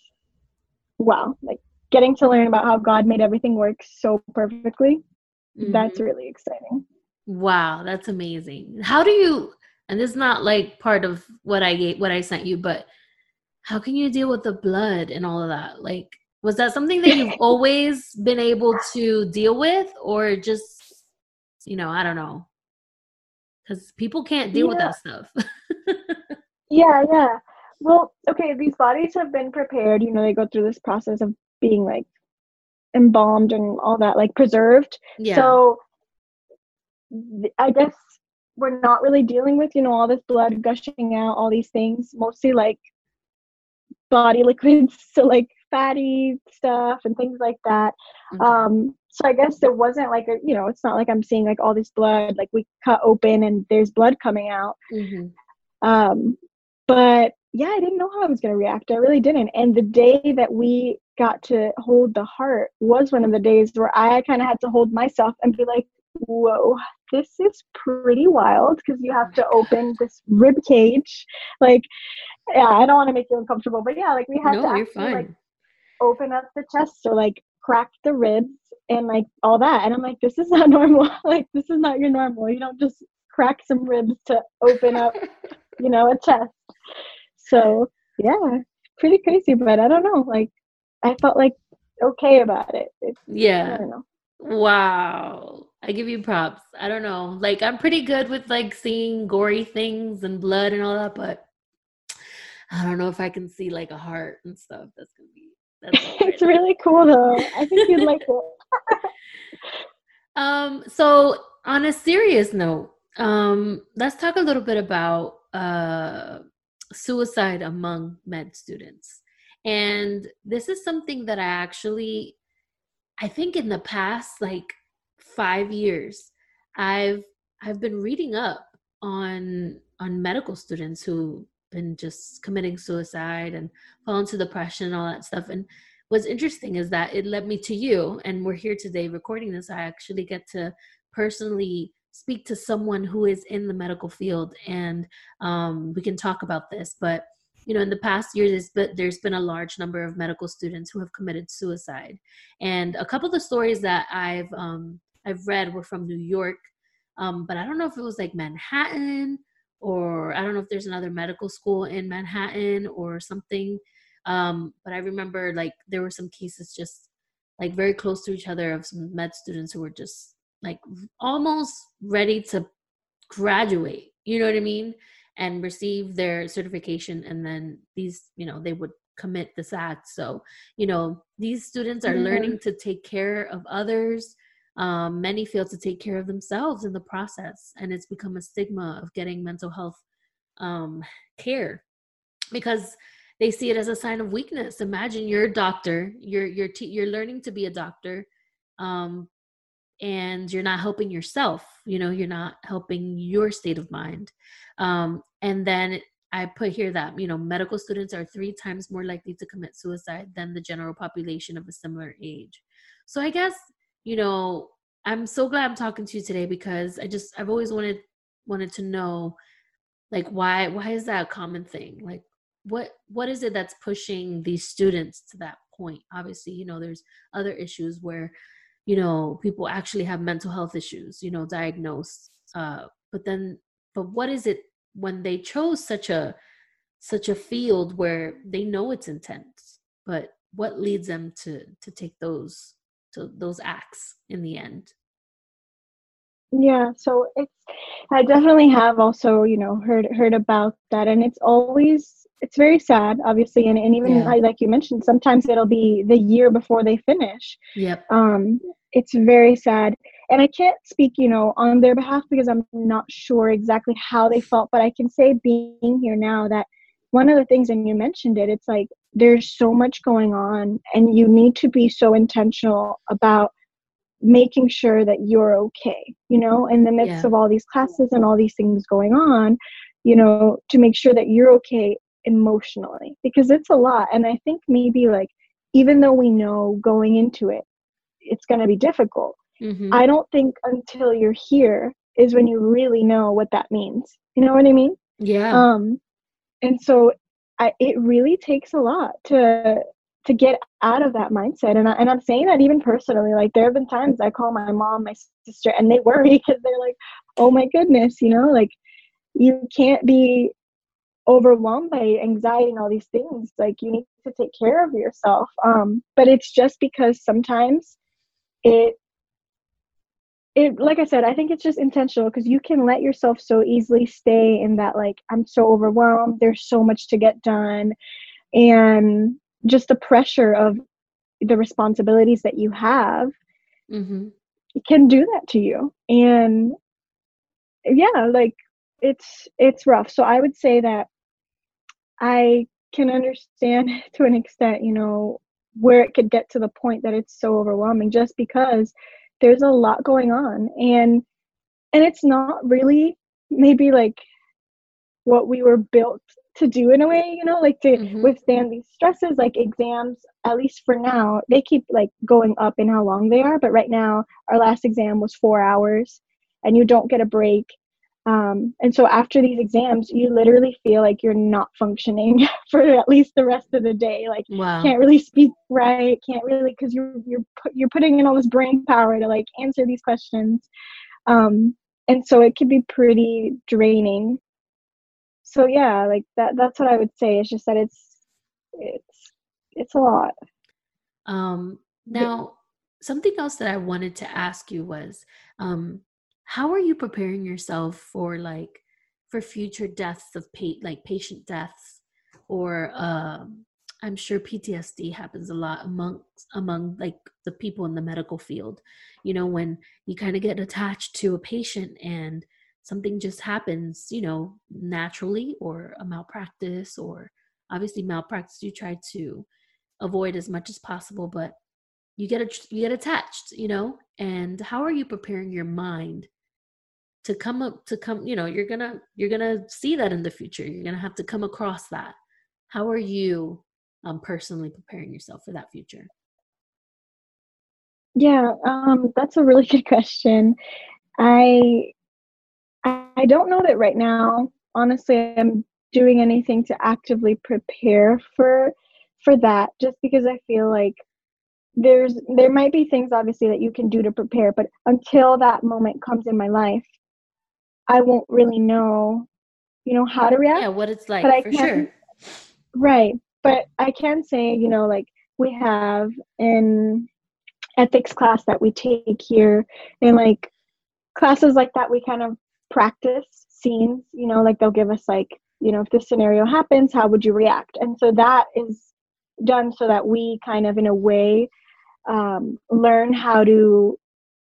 wow. Like getting to learn about how God made everything work so perfectly. Mm-hmm. That's really exciting. Wow, that's amazing. How do you and this is not like part of what I gave what I sent you, but how can you deal with the blood and all of that? Like was that something that you've <laughs> always been able to deal with or just you know, I don't know because people can't deal yeah. with that stuff. <laughs> yeah, yeah. Well, okay, these bodies have been prepared. You know, they go through this process of being like embalmed and all that, like preserved. Yeah. So I guess we're not really dealing with, you know, all this blood gushing out, all these things, mostly like body <laughs> liquids. So, like fatty stuff and things like that. Okay. Um, so I guess there wasn't like a, you know, it's not like I'm seeing like all this blood, like we cut open and there's blood coming out. Mm-hmm. Um, but yeah, I didn't know how I was going to react. I really didn't. And the day that we got to hold the heart was one of the days where I kind of had to hold myself and be like, whoa, this is pretty wild because you have to <laughs> open this rib cage. Like, yeah, I don't want to make you uncomfortable, but yeah, like we had no, to actually like open up the chest or like crack the ribs and like all that. And I'm like, this is not <laughs> normal. like, this is not your normal. You don't just crack some ribs to open up, <laughs> you know, a chest. So yeah, pretty crazy, but I don't know. Like, I felt like okay about it. It's, yeah. I don't know. Wow. I give you props. I don't know. Like I'm pretty good with like seeing gory things and blood and all that, but I don't know if I can see like a heart and stuff. That's gonna be that's <laughs> it's really cool though. I think you'd like it. <laughs> um, so on a serious note, um, let's talk a little bit about uh suicide among med students. And this is something that I actually I think in the past like 5 years I've I've been reading up on on medical students who've been just committing suicide and fall into depression and all that stuff. And what's interesting is that it led me to you, and we're here today recording this. I actually get to personally speak to someone who is in the medical field, and um, we can talk about this. But you know, in the past years, but there's been a large number of medical students who have committed suicide, and a couple of the stories that I've um, I've read were from New York, um, but I don't know if it was like Manhattan or I don't know if there's another medical school in Manhattan or something. Um, but I remember like there were some cases just like very close to each other of some med students who were just like almost ready to graduate, you know what I mean? And receive their certification. And then these, you know, they would commit this act. So, you know, these students are mm-hmm. learning to take care of others um, many fail to take care of themselves in the process and it's become a stigma of getting mental health um, care because they see it as a sign of weakness. Imagine you're a doctor you're you're te- you're learning to be a doctor um, and you're not helping yourself you know you're not helping your state of mind. Um, and then i put here that you know medical students are three times more likely to commit suicide than the general population of a similar age. So i guess you know, I'm so glad I'm talking to you today because I just I've always wanted wanted to know like why why is that a common thing? Like what what is it that's pushing these students to that point? Obviously, you know, there's other issues where you know people actually have mental health issues, you know, diagnosed. Uh, but then, but what is it when they chose such a such a field where they know it's intense, but what leads them to to take those those acts in the end. Yeah so it's i definitely have also you know heard heard about that and it's always it's very sad obviously and, and even yeah. like you mentioned sometimes it'll be the year before they finish. Yep. Um it's very sad and i can't speak you know on their behalf because i'm not sure exactly how they felt but i can say being here now that one of the things and you mentioned it it's like there's so much going on and you need to be so intentional about making sure that you're okay you know in the midst yeah. of all these classes and all these things going on you know to make sure that you're okay emotionally because it's a lot and i think maybe like even though we know going into it it's going to be difficult mm-hmm. i don't think until you're here is when you really know what that means you know what i mean yeah um and so I, it really takes a lot to to get out of that mindset. And, I, and i'm saying that even personally like there have been times i call my mom my sister and they worry <laughs> because they're like oh my goodness you know like you can't be overwhelmed by anxiety and all these things. Like you need to take care of yourself. Um but it's just because sometimes it it like i said i think it's just intentional because you can let yourself so easily stay in that like i'm so overwhelmed there's so much to get done and just the pressure of the responsibilities that you have mm-hmm. can do that to you and yeah like it's it's rough so i would say that i can understand <laughs> to an extent you know where it could get to the point that it's so overwhelming just because there's a lot going on. And and it's not really maybe like what we were built to do in a way you know like to mm-hmm. withstand these stresses like exams at least for now they keep like going up in how long they are. But right now our last exam was four hours and you don't get a break um, and so after these exams you literally feel like you're not functioning <laughs> for at least the rest of the day. Like wow. can't really speak right can't really because you're you're you're putting in all this brain power to like answer these questions. Um, and so it can be pretty draining. So yeah like that that's what i would say. It's just that it's it's it's a lot. Um now something else that i wanted to ask you was um how are you preparing yourself for like for future deaths of pa- like patient deaths or um i'm sure ptsd happens a lot among among like the people in the medical field you know when you kind of get attached to a patient and something just happens, you know, naturally or a malpractice or obviously malpractice you try to avoid as much as possible, but you get a, you get attached, you know? And how are you preparing your mind to come up to come, you know, you're to you're to see that in the future. You're to have to come across that. How are you um personally preparing yourself for that future? Yeah, um that's a really <laughs> good question. I I don't know that right now. Honestly, I'm doing anything to actively prepare for for that just because I feel like there's there might be things obviously that you can do to prepare, but until that moment comes in my life, I won't really know, you know, how to react. Yeah, what it's like but I for can, sure. Right. But I can say, you know, like we have an ethics class that we take here and like classes like that we kind of practice scenes you know like they'll give us like you know if this scenario happens how would you react and so that is done so that we kind of in a way um, learn how to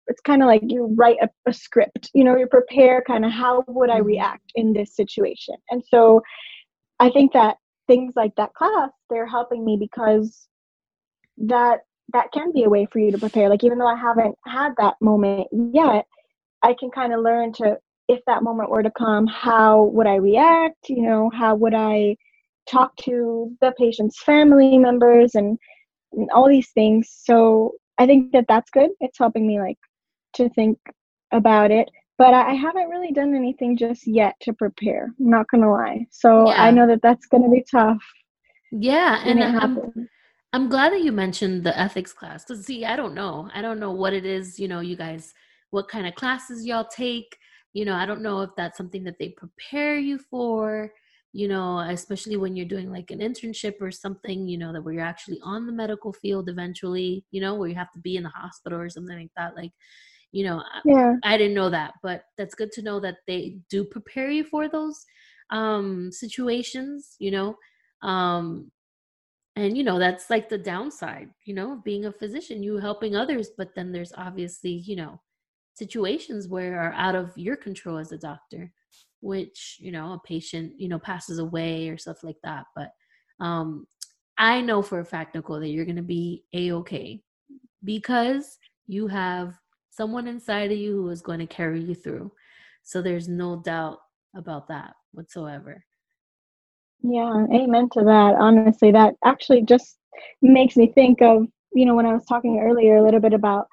it's kind of like you write a, a, script you know you prepare kind of how would i mm-hmm. react in this situation and so i think that things like that class they're helping me because that that can be a way for you to prepare like even though i haven't had that moment yet i can kind of learn to if that moment were to come, how would I react? You know, how would I talk to the patient's family members and, and all these things. So I think that that's good. It's helping me like to think about it. But I haven't really done anything just yet to prepare. I'm not gonna lie. So yeah. I know that that's gonna be tough. Yeah, and I'm, I'm glad that you mentioned the ethics class. Cause see, I don't know. I don't know what it is. You know, you guys, what kind of classes y'all take you know i don't know if that's something that they prepare you for you know especially when you're doing like an internship or something you know that where you're actually on the medical field eventually you know where you have to be in the hospital or something like that like you know yeah. I, I didn't know that but that's good to know that they do prepare you for those um situations you know um and you know that's like the downside you know of being a physician you helping others but then there's obviously you know situations where are out of your control as a doctor which you know a patient you know passes away or stuff like that but um i know for a fact nicole that you're going to be a-okay because you have someone inside of you who is going to carry you through. So there's no doubt about that whatsoever. Yeah amen to that. Honestly that actually just makes me think of you know when i was talking earlier a little bit about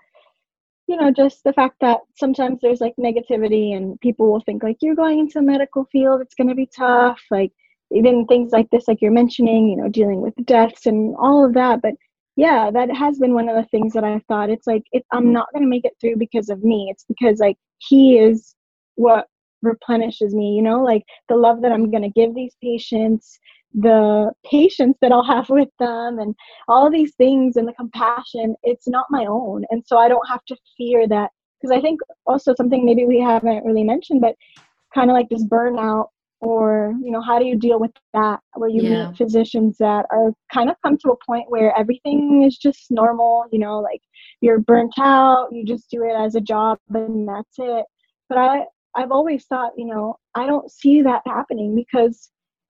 you know just the fact that sometimes there's like negativity and people will think like you're going into the medical field it's going to be tough like even things like this like you're mentioning you know dealing with deaths and all of that but yeah that has been one of the things that i've thought it's like i'm not going to make it through because of me it's because like he is what replenishes me you know like the love that i'm going to give these patients the patience that I'll have with them and all these things and the compassion, it's not my own. And so I don't have to fear that. Because I think also something maybe we haven't really mentioned, but kind of like this burnout or, you know, how do you deal with that where you yeah. meet physicians that are kind of come to a point where everything is just normal, you know, like you're burnt out, you just do it as a job and that's it. But I, I've always thought, you know, I don't see that happening because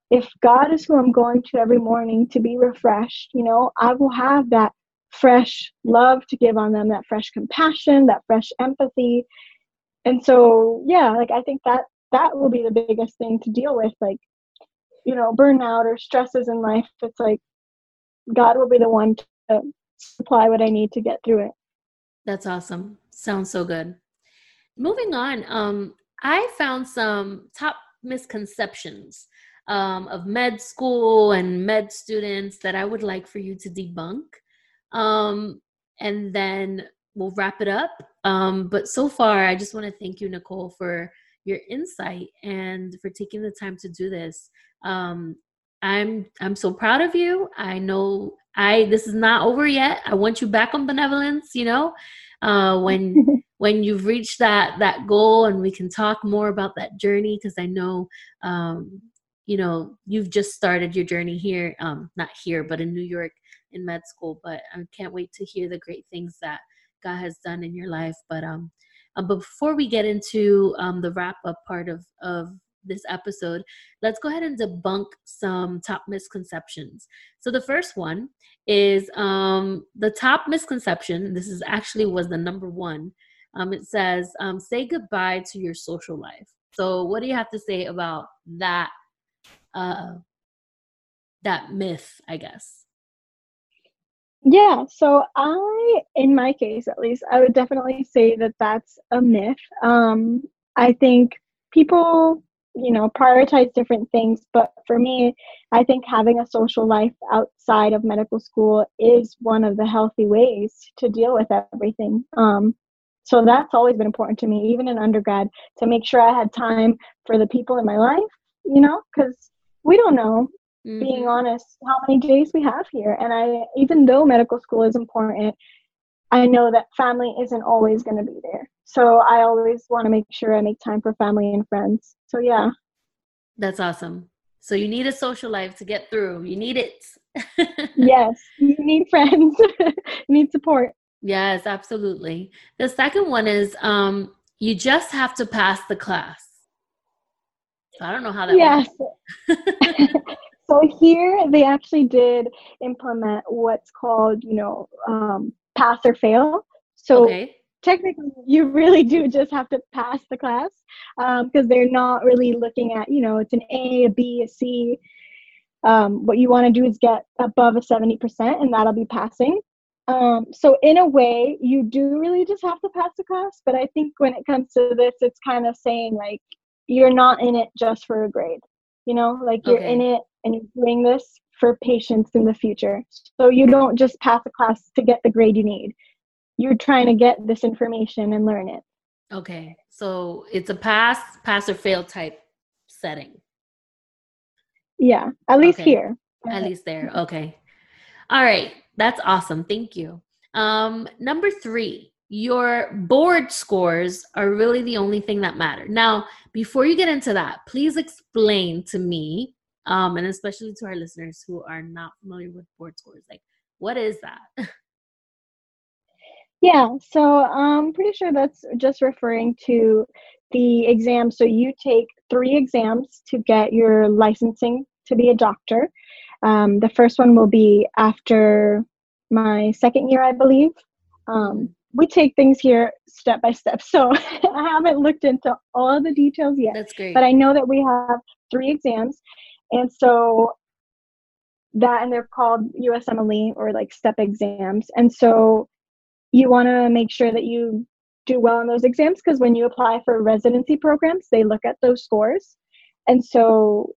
if God is who I'm going to every morning to be refreshed, you know, I will have that fresh love to give on them, that fresh compassion, that fresh empathy. And so, yeah, like I think that that will be the biggest thing to deal with, like, you know, burnout or stresses in life. It's like God will be the one to supply what I need to get through it. That's awesome. Sounds so good. Moving on, um, I found some top misconceptions um, of med school and med students that I would like for you to debunk. Um, and then we'll wrap it up. Um, but so far, I just want to thank you, Nicole, for your insight and for taking the time to do this. Um, I'm I'm so proud of you. I know I this is not over yet. I want you back on benevolence. You know, uh, when <laughs> when you've reached that that goal, and we can talk more about that journey because I know um, you know you've just started your journey here um not here but in new york in med school but i can't wait to hear the great things that god has done in your life but um uh, but before we get into um the wrap up part of of this episode let's go ahead and debunk some top misconceptions so the first one is um the top misconception this is actually was the number one um it says um say goodbye to your social life so what do you have to say about that uh, that myth, I guess? Yeah, so I, in my case at least, I would definitely say that that's a myth. Um, I think people, you know, prioritize different things, but for me, I think having a social life outside of medical school is one of the healthy ways to deal with everything. Um, so that's always been important to me, even in undergrad, to make sure I had time for the people in my life, you know, because we don't know mm-hmm. being honest how many days we have here. And i even though medical school is important i know that family isn't always going to be there. So i always want to make sure i make time for family and friends. So yeah. That's awesome. So you need a social life to get through. You need it. <laughs> Yes you need friends. <laughs> You need support. Yes absolutely. The second one is um you just have to pass the class. I don't know how that yes. <laughs> so here they actually did implement what's called, you know, um, pass or fail. So okay. technically, you really do just have to pass the class because um, they're not really looking at, you know, it's an A, a B, a C. Um, what you want to do is get above a 70%, and that'll be passing. Um, so in a way, you do really just have to pass the class. But I think when it comes to this, it's kind of saying like you're not in it just for a grade you know like you're okay. in it and you're doing this for patients in the future. So you don't just pass a class to get the grade you need. You're trying to get this information and learn it. Okay so it's a pass pass or fail type setting. Yeah at least okay. here. At least there okay. All right that's awesome thank you. Um number three your board scores are really the only thing that matter. Now, before you get into that, please explain to me, um, and especially to our listeners who are not familiar with board scores, like what is that? <laughs> Yeah, so I'm pretty sure that's just referring to the exam. So you take three exams to get your licensing to be a doctor. Um, the first one will be after my second year, I believe. Um, we take things here step by step. So <laughs> I haven't looked into all the details yet. That's great. But I know that we have three exams. And so that, and they're called USMLE or like step exams. And so you want to make sure that you do well in those exams because when you apply for residency programs, they look at those scores. And so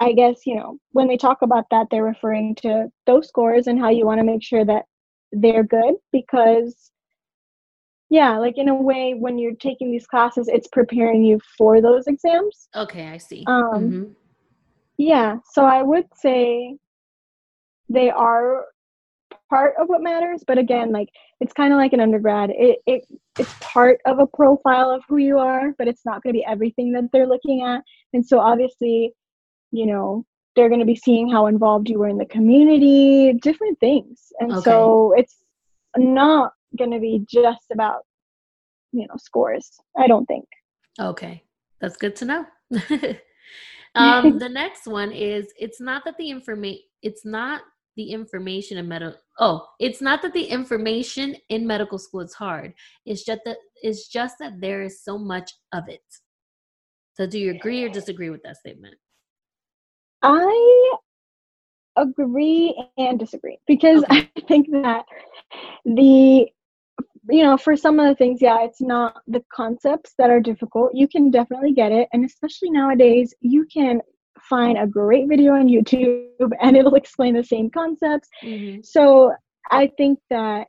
I guess, you know, when they talk about that, they're referring to those scores and how you want to make sure that they're good because, yeah, like in a way, when you're taking these classes, it's preparing you for those exams. Okay, I see. Um, mm-hmm. Yeah, so I would say they are part of what matters, but again, like it's kind of like an undergrad. It, it it's part of a profile of who you are, but it's not going to be everything that they're looking at. And so obviously, you know, they're going to be seeing how involved you were in the community, different things. And okay. so it's not going to be just about you know scores. I don't think. Okay, that's good to know. <laughs> um, <laughs> the next one is it's not that the information it's not the information in medical oh it's not that the information in medical school is hard. It's just that it's just that there is so much of it. So do you agree or disagree with that statement? I agree and disagree because okay. <laughs> i think that the you know for some of the things yeah it's not the concepts that are difficult you can definitely get it and especially nowadays you can find a great video on YouTube <laughs> and it'll explain the same concepts. Mm-hmm. So I think that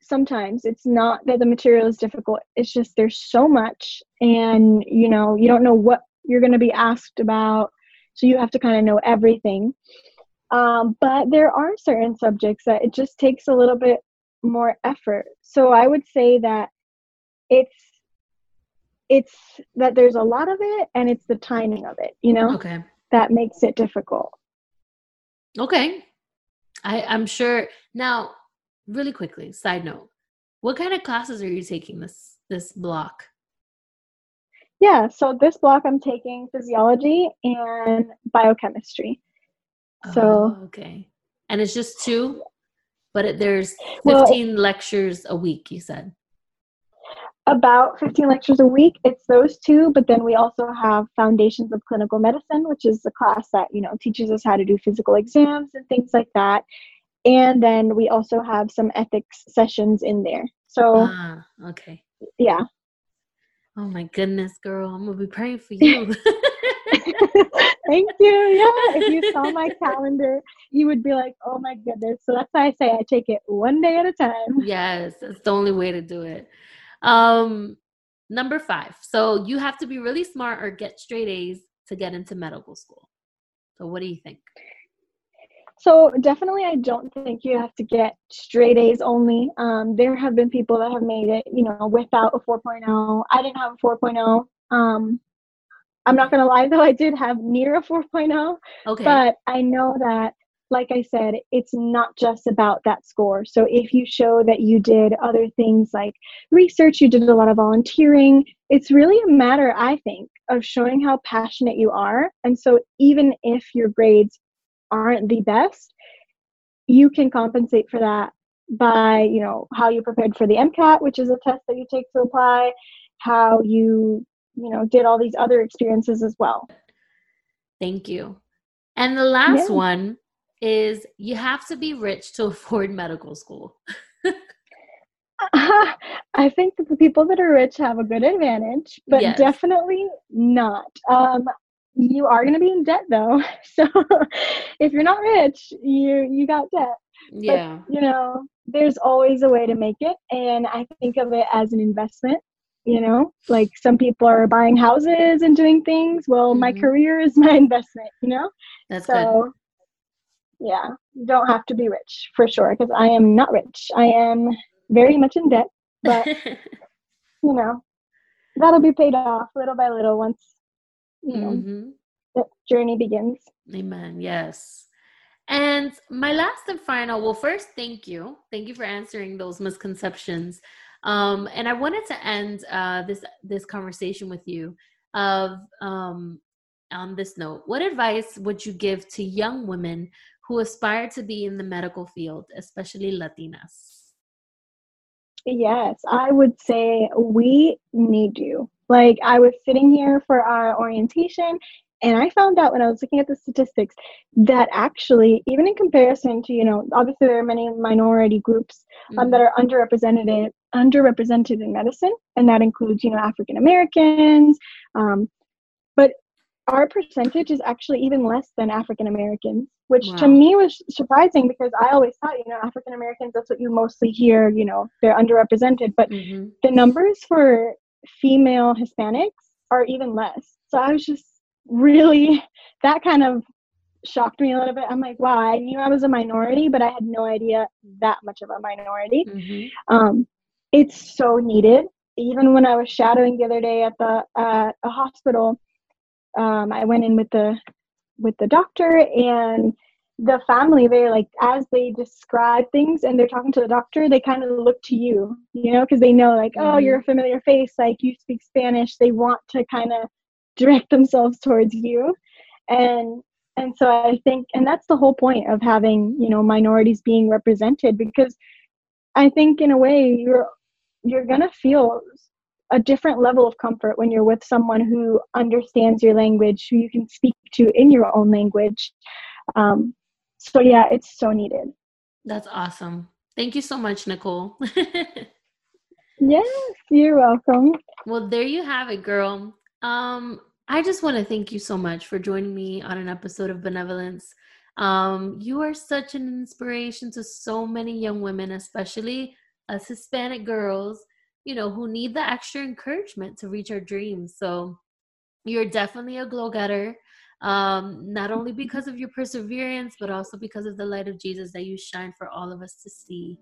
sometimes it's not that the material is difficult, it's just there's so much and you know, you don't know what you're going to be asked about. So you have to kind of know everything. Um, but there are certain subjects that it just takes a little bit more effort. So I would say that it's it's that there's a lot of it and it's the timing of it, you know? Okay that makes it difficult. Okay. I, I'm sure. Now, really quickly, side note, what kind of classes are you taking this this block? Yeah, so this block I'm taking physiology and biochemistry. So oh, okay, and it's just two, but it, there's 15 well, lectures a week. You said about 15 lectures a week. It's those two, but then we also have Foundations of Clinical Medicine, which is the class that, you know, teaches us how to do physical exams and things like that. And then we also have some ethics sessions in there. So, ah, okay. Yeah. Oh my goodness, girl. I'm going to be praying for you. <laughs> <laughs> Thank you. Yeah. If you saw my <laughs> calendar, you would be like, oh my goodness. So that's why I say I take it one day at a time. Yes. It's the only way to do it. Um, number five. So you have to be really smart or get straight A's to get into medical school. So what do you think? So definitely, I don't think you have to get straight A's only. Um, there have been people that have made it, you know, without a 4.0. I didn't have a 4.0. Um, I'm not gonna lie though, I did have near a 4.0. Okay. But I know that like I said, it's not just about that score. So if you show that you did other things like research, you did a lot of volunteering, it's really a matter, I think, of showing how passionate you are. And so even if your grades aren't the best, you can compensate for that by, you know, how you prepared for the MCAT, which is a test that you take to apply, how you, you know, did all these other experiences as well. Thank you. And the last yeah. one is you have to be rich to <laughs> afford medical school. <laughs> I think that the people that are rich have a good advantage, but yes. definitely not. Um, you are going to be in debt though, <laughs> so if you're not rich, you you got debt. Yeah, but, you know, there's always a way to make it, and I think of it as an investment. You know, like some people are buying houses and doing things. Well, mm-hmm. my career is <laughs> my investment. You know, that's so. Good yeah you don't have to be rich for sure because i am not rich i am very much in debt but <laughs> you know that'll be paid off little by little once you know mm-hmm. the journey begins amen yes And my last and final, well, first, thank you. Thank you for answering those misconceptions. Um, and I wanted to end uh, this this conversation with you of um, on this note. What advice would you give to young women who aspire to be in the medical field, especially Latinas? Yes, I would say we need you. Like I was sitting here for our orientation and I found out when I was looking at the statistics that actually, even in comparison to, you know, obviously there are many minority groups um, mm-hmm. that are underrepresented underrepresented in medicine, and that includes, you know, African Americans. Um, but our percentage is actually even less than African Americans, which wow. to me was surprising because I always thought, you know, African Americans, that's what you mostly hear, you know, they're underrepresented. But mm-hmm. the numbers for female Hispanics are even less. So I was just really, <laughs> that kind of shocked me a little bit. I'm like, wow, I knew I was a minority, but I had no idea that much of a minority. Mm-hmm. Um, it's so needed. Even when I was shadowing the other day at the uh, a hospital, um, I went in with the with the doctor and the family they're like as they describe things and they're talking to the doctor they kind of look to you you know because they know like oh you're a mm-hmm. familiar face like you speak spanish they want to kind of direct themselves towards you and and so i think and that's the whole point of having you know minorities being represented because i think in a way you're you're going to feel a different level of comfort when you're with someone who understands your language, who you can speak to in your own language. Um, so, yeah, it's so needed. That's awesome. Thank you so much, Nicole. <laughs> yes, you're welcome. Well, there you have it, girl. Um, I just want to thank you so much for joining me on an episode of Benevolence. Um, you are such an inspiration to so many young women, especially us Hispanic girls you know, who need the extra encouragement to reach our dreams. So you're definitely a glow getter. Um, not only because of your perseverance, but also because of the light of Jesus that you shine for all of us to see.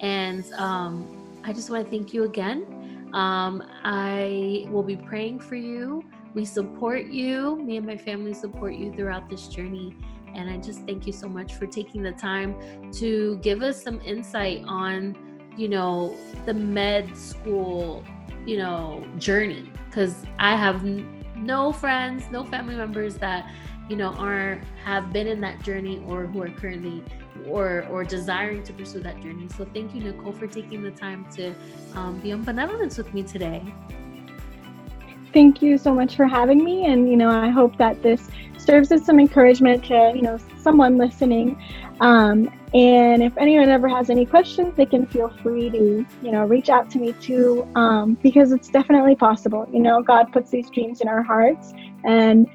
And um, I just want to thank you again. Um, I will be praying for you. We support you. Me and my family support you throughout this journey. And I just thank you so much for taking the time to give us some insight on you know, the med school, you know, journey because I have no friends, no family members that you know are have been in that journey or who are currently or or desiring to pursue that journey. So thank you, Nicole, for taking the time to um, be on benevolence with me today. Thank you so much for having me, and you know I hope that this serves as some encouragement to you know someone listening um, and if anyone ever has any questions, they can feel free to, you know, reach out to me too, um, because it's definitely possible. You know, God puts these dreams in our hearts, and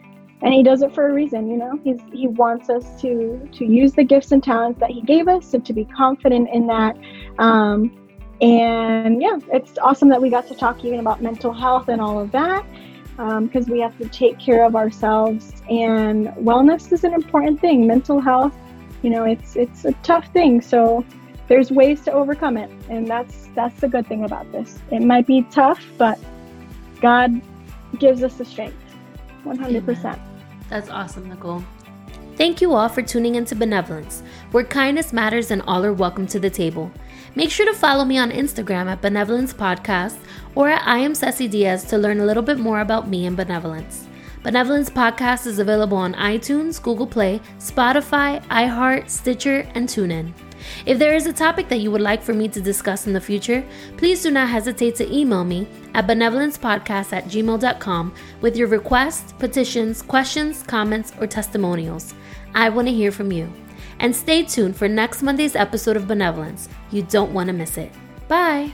and He does it for a reason. You know, He's He wants us to to use the gifts and talents that He gave us, and to be confident in that. Um, and yeah, it's awesome that we got to talk even about mental health and all of that because um, we have to take care of ourselves. And wellness is an important thing. Mental health you know it's it's a tough thing. So there's ways to overcome it. And that's that's the good thing about this. It might be tough but god gives us the strength. 100% Amen. that's awesome nicole. Thank you all for tuning into Benevolence, where kindness matters and all are welcome to the table. Make sure to follow me on Instagram at Benevolence Podcast or at I am Ceci Diaz to learn a little bit more about me and benevolence. Benevolence Podcast is available on iTunes, Google Play, Spotify, iHeart, Stitcher, and TuneIn. If there is a topic that you would like for me to discuss in the future, please do not hesitate to email me at benevolencepodcast at gmail.com with your requests, petitions, questions, comments, or testimonials. I want to hear from you. And stay tuned for next Monday's episode of Benevolence. You don't want to miss it. Bye.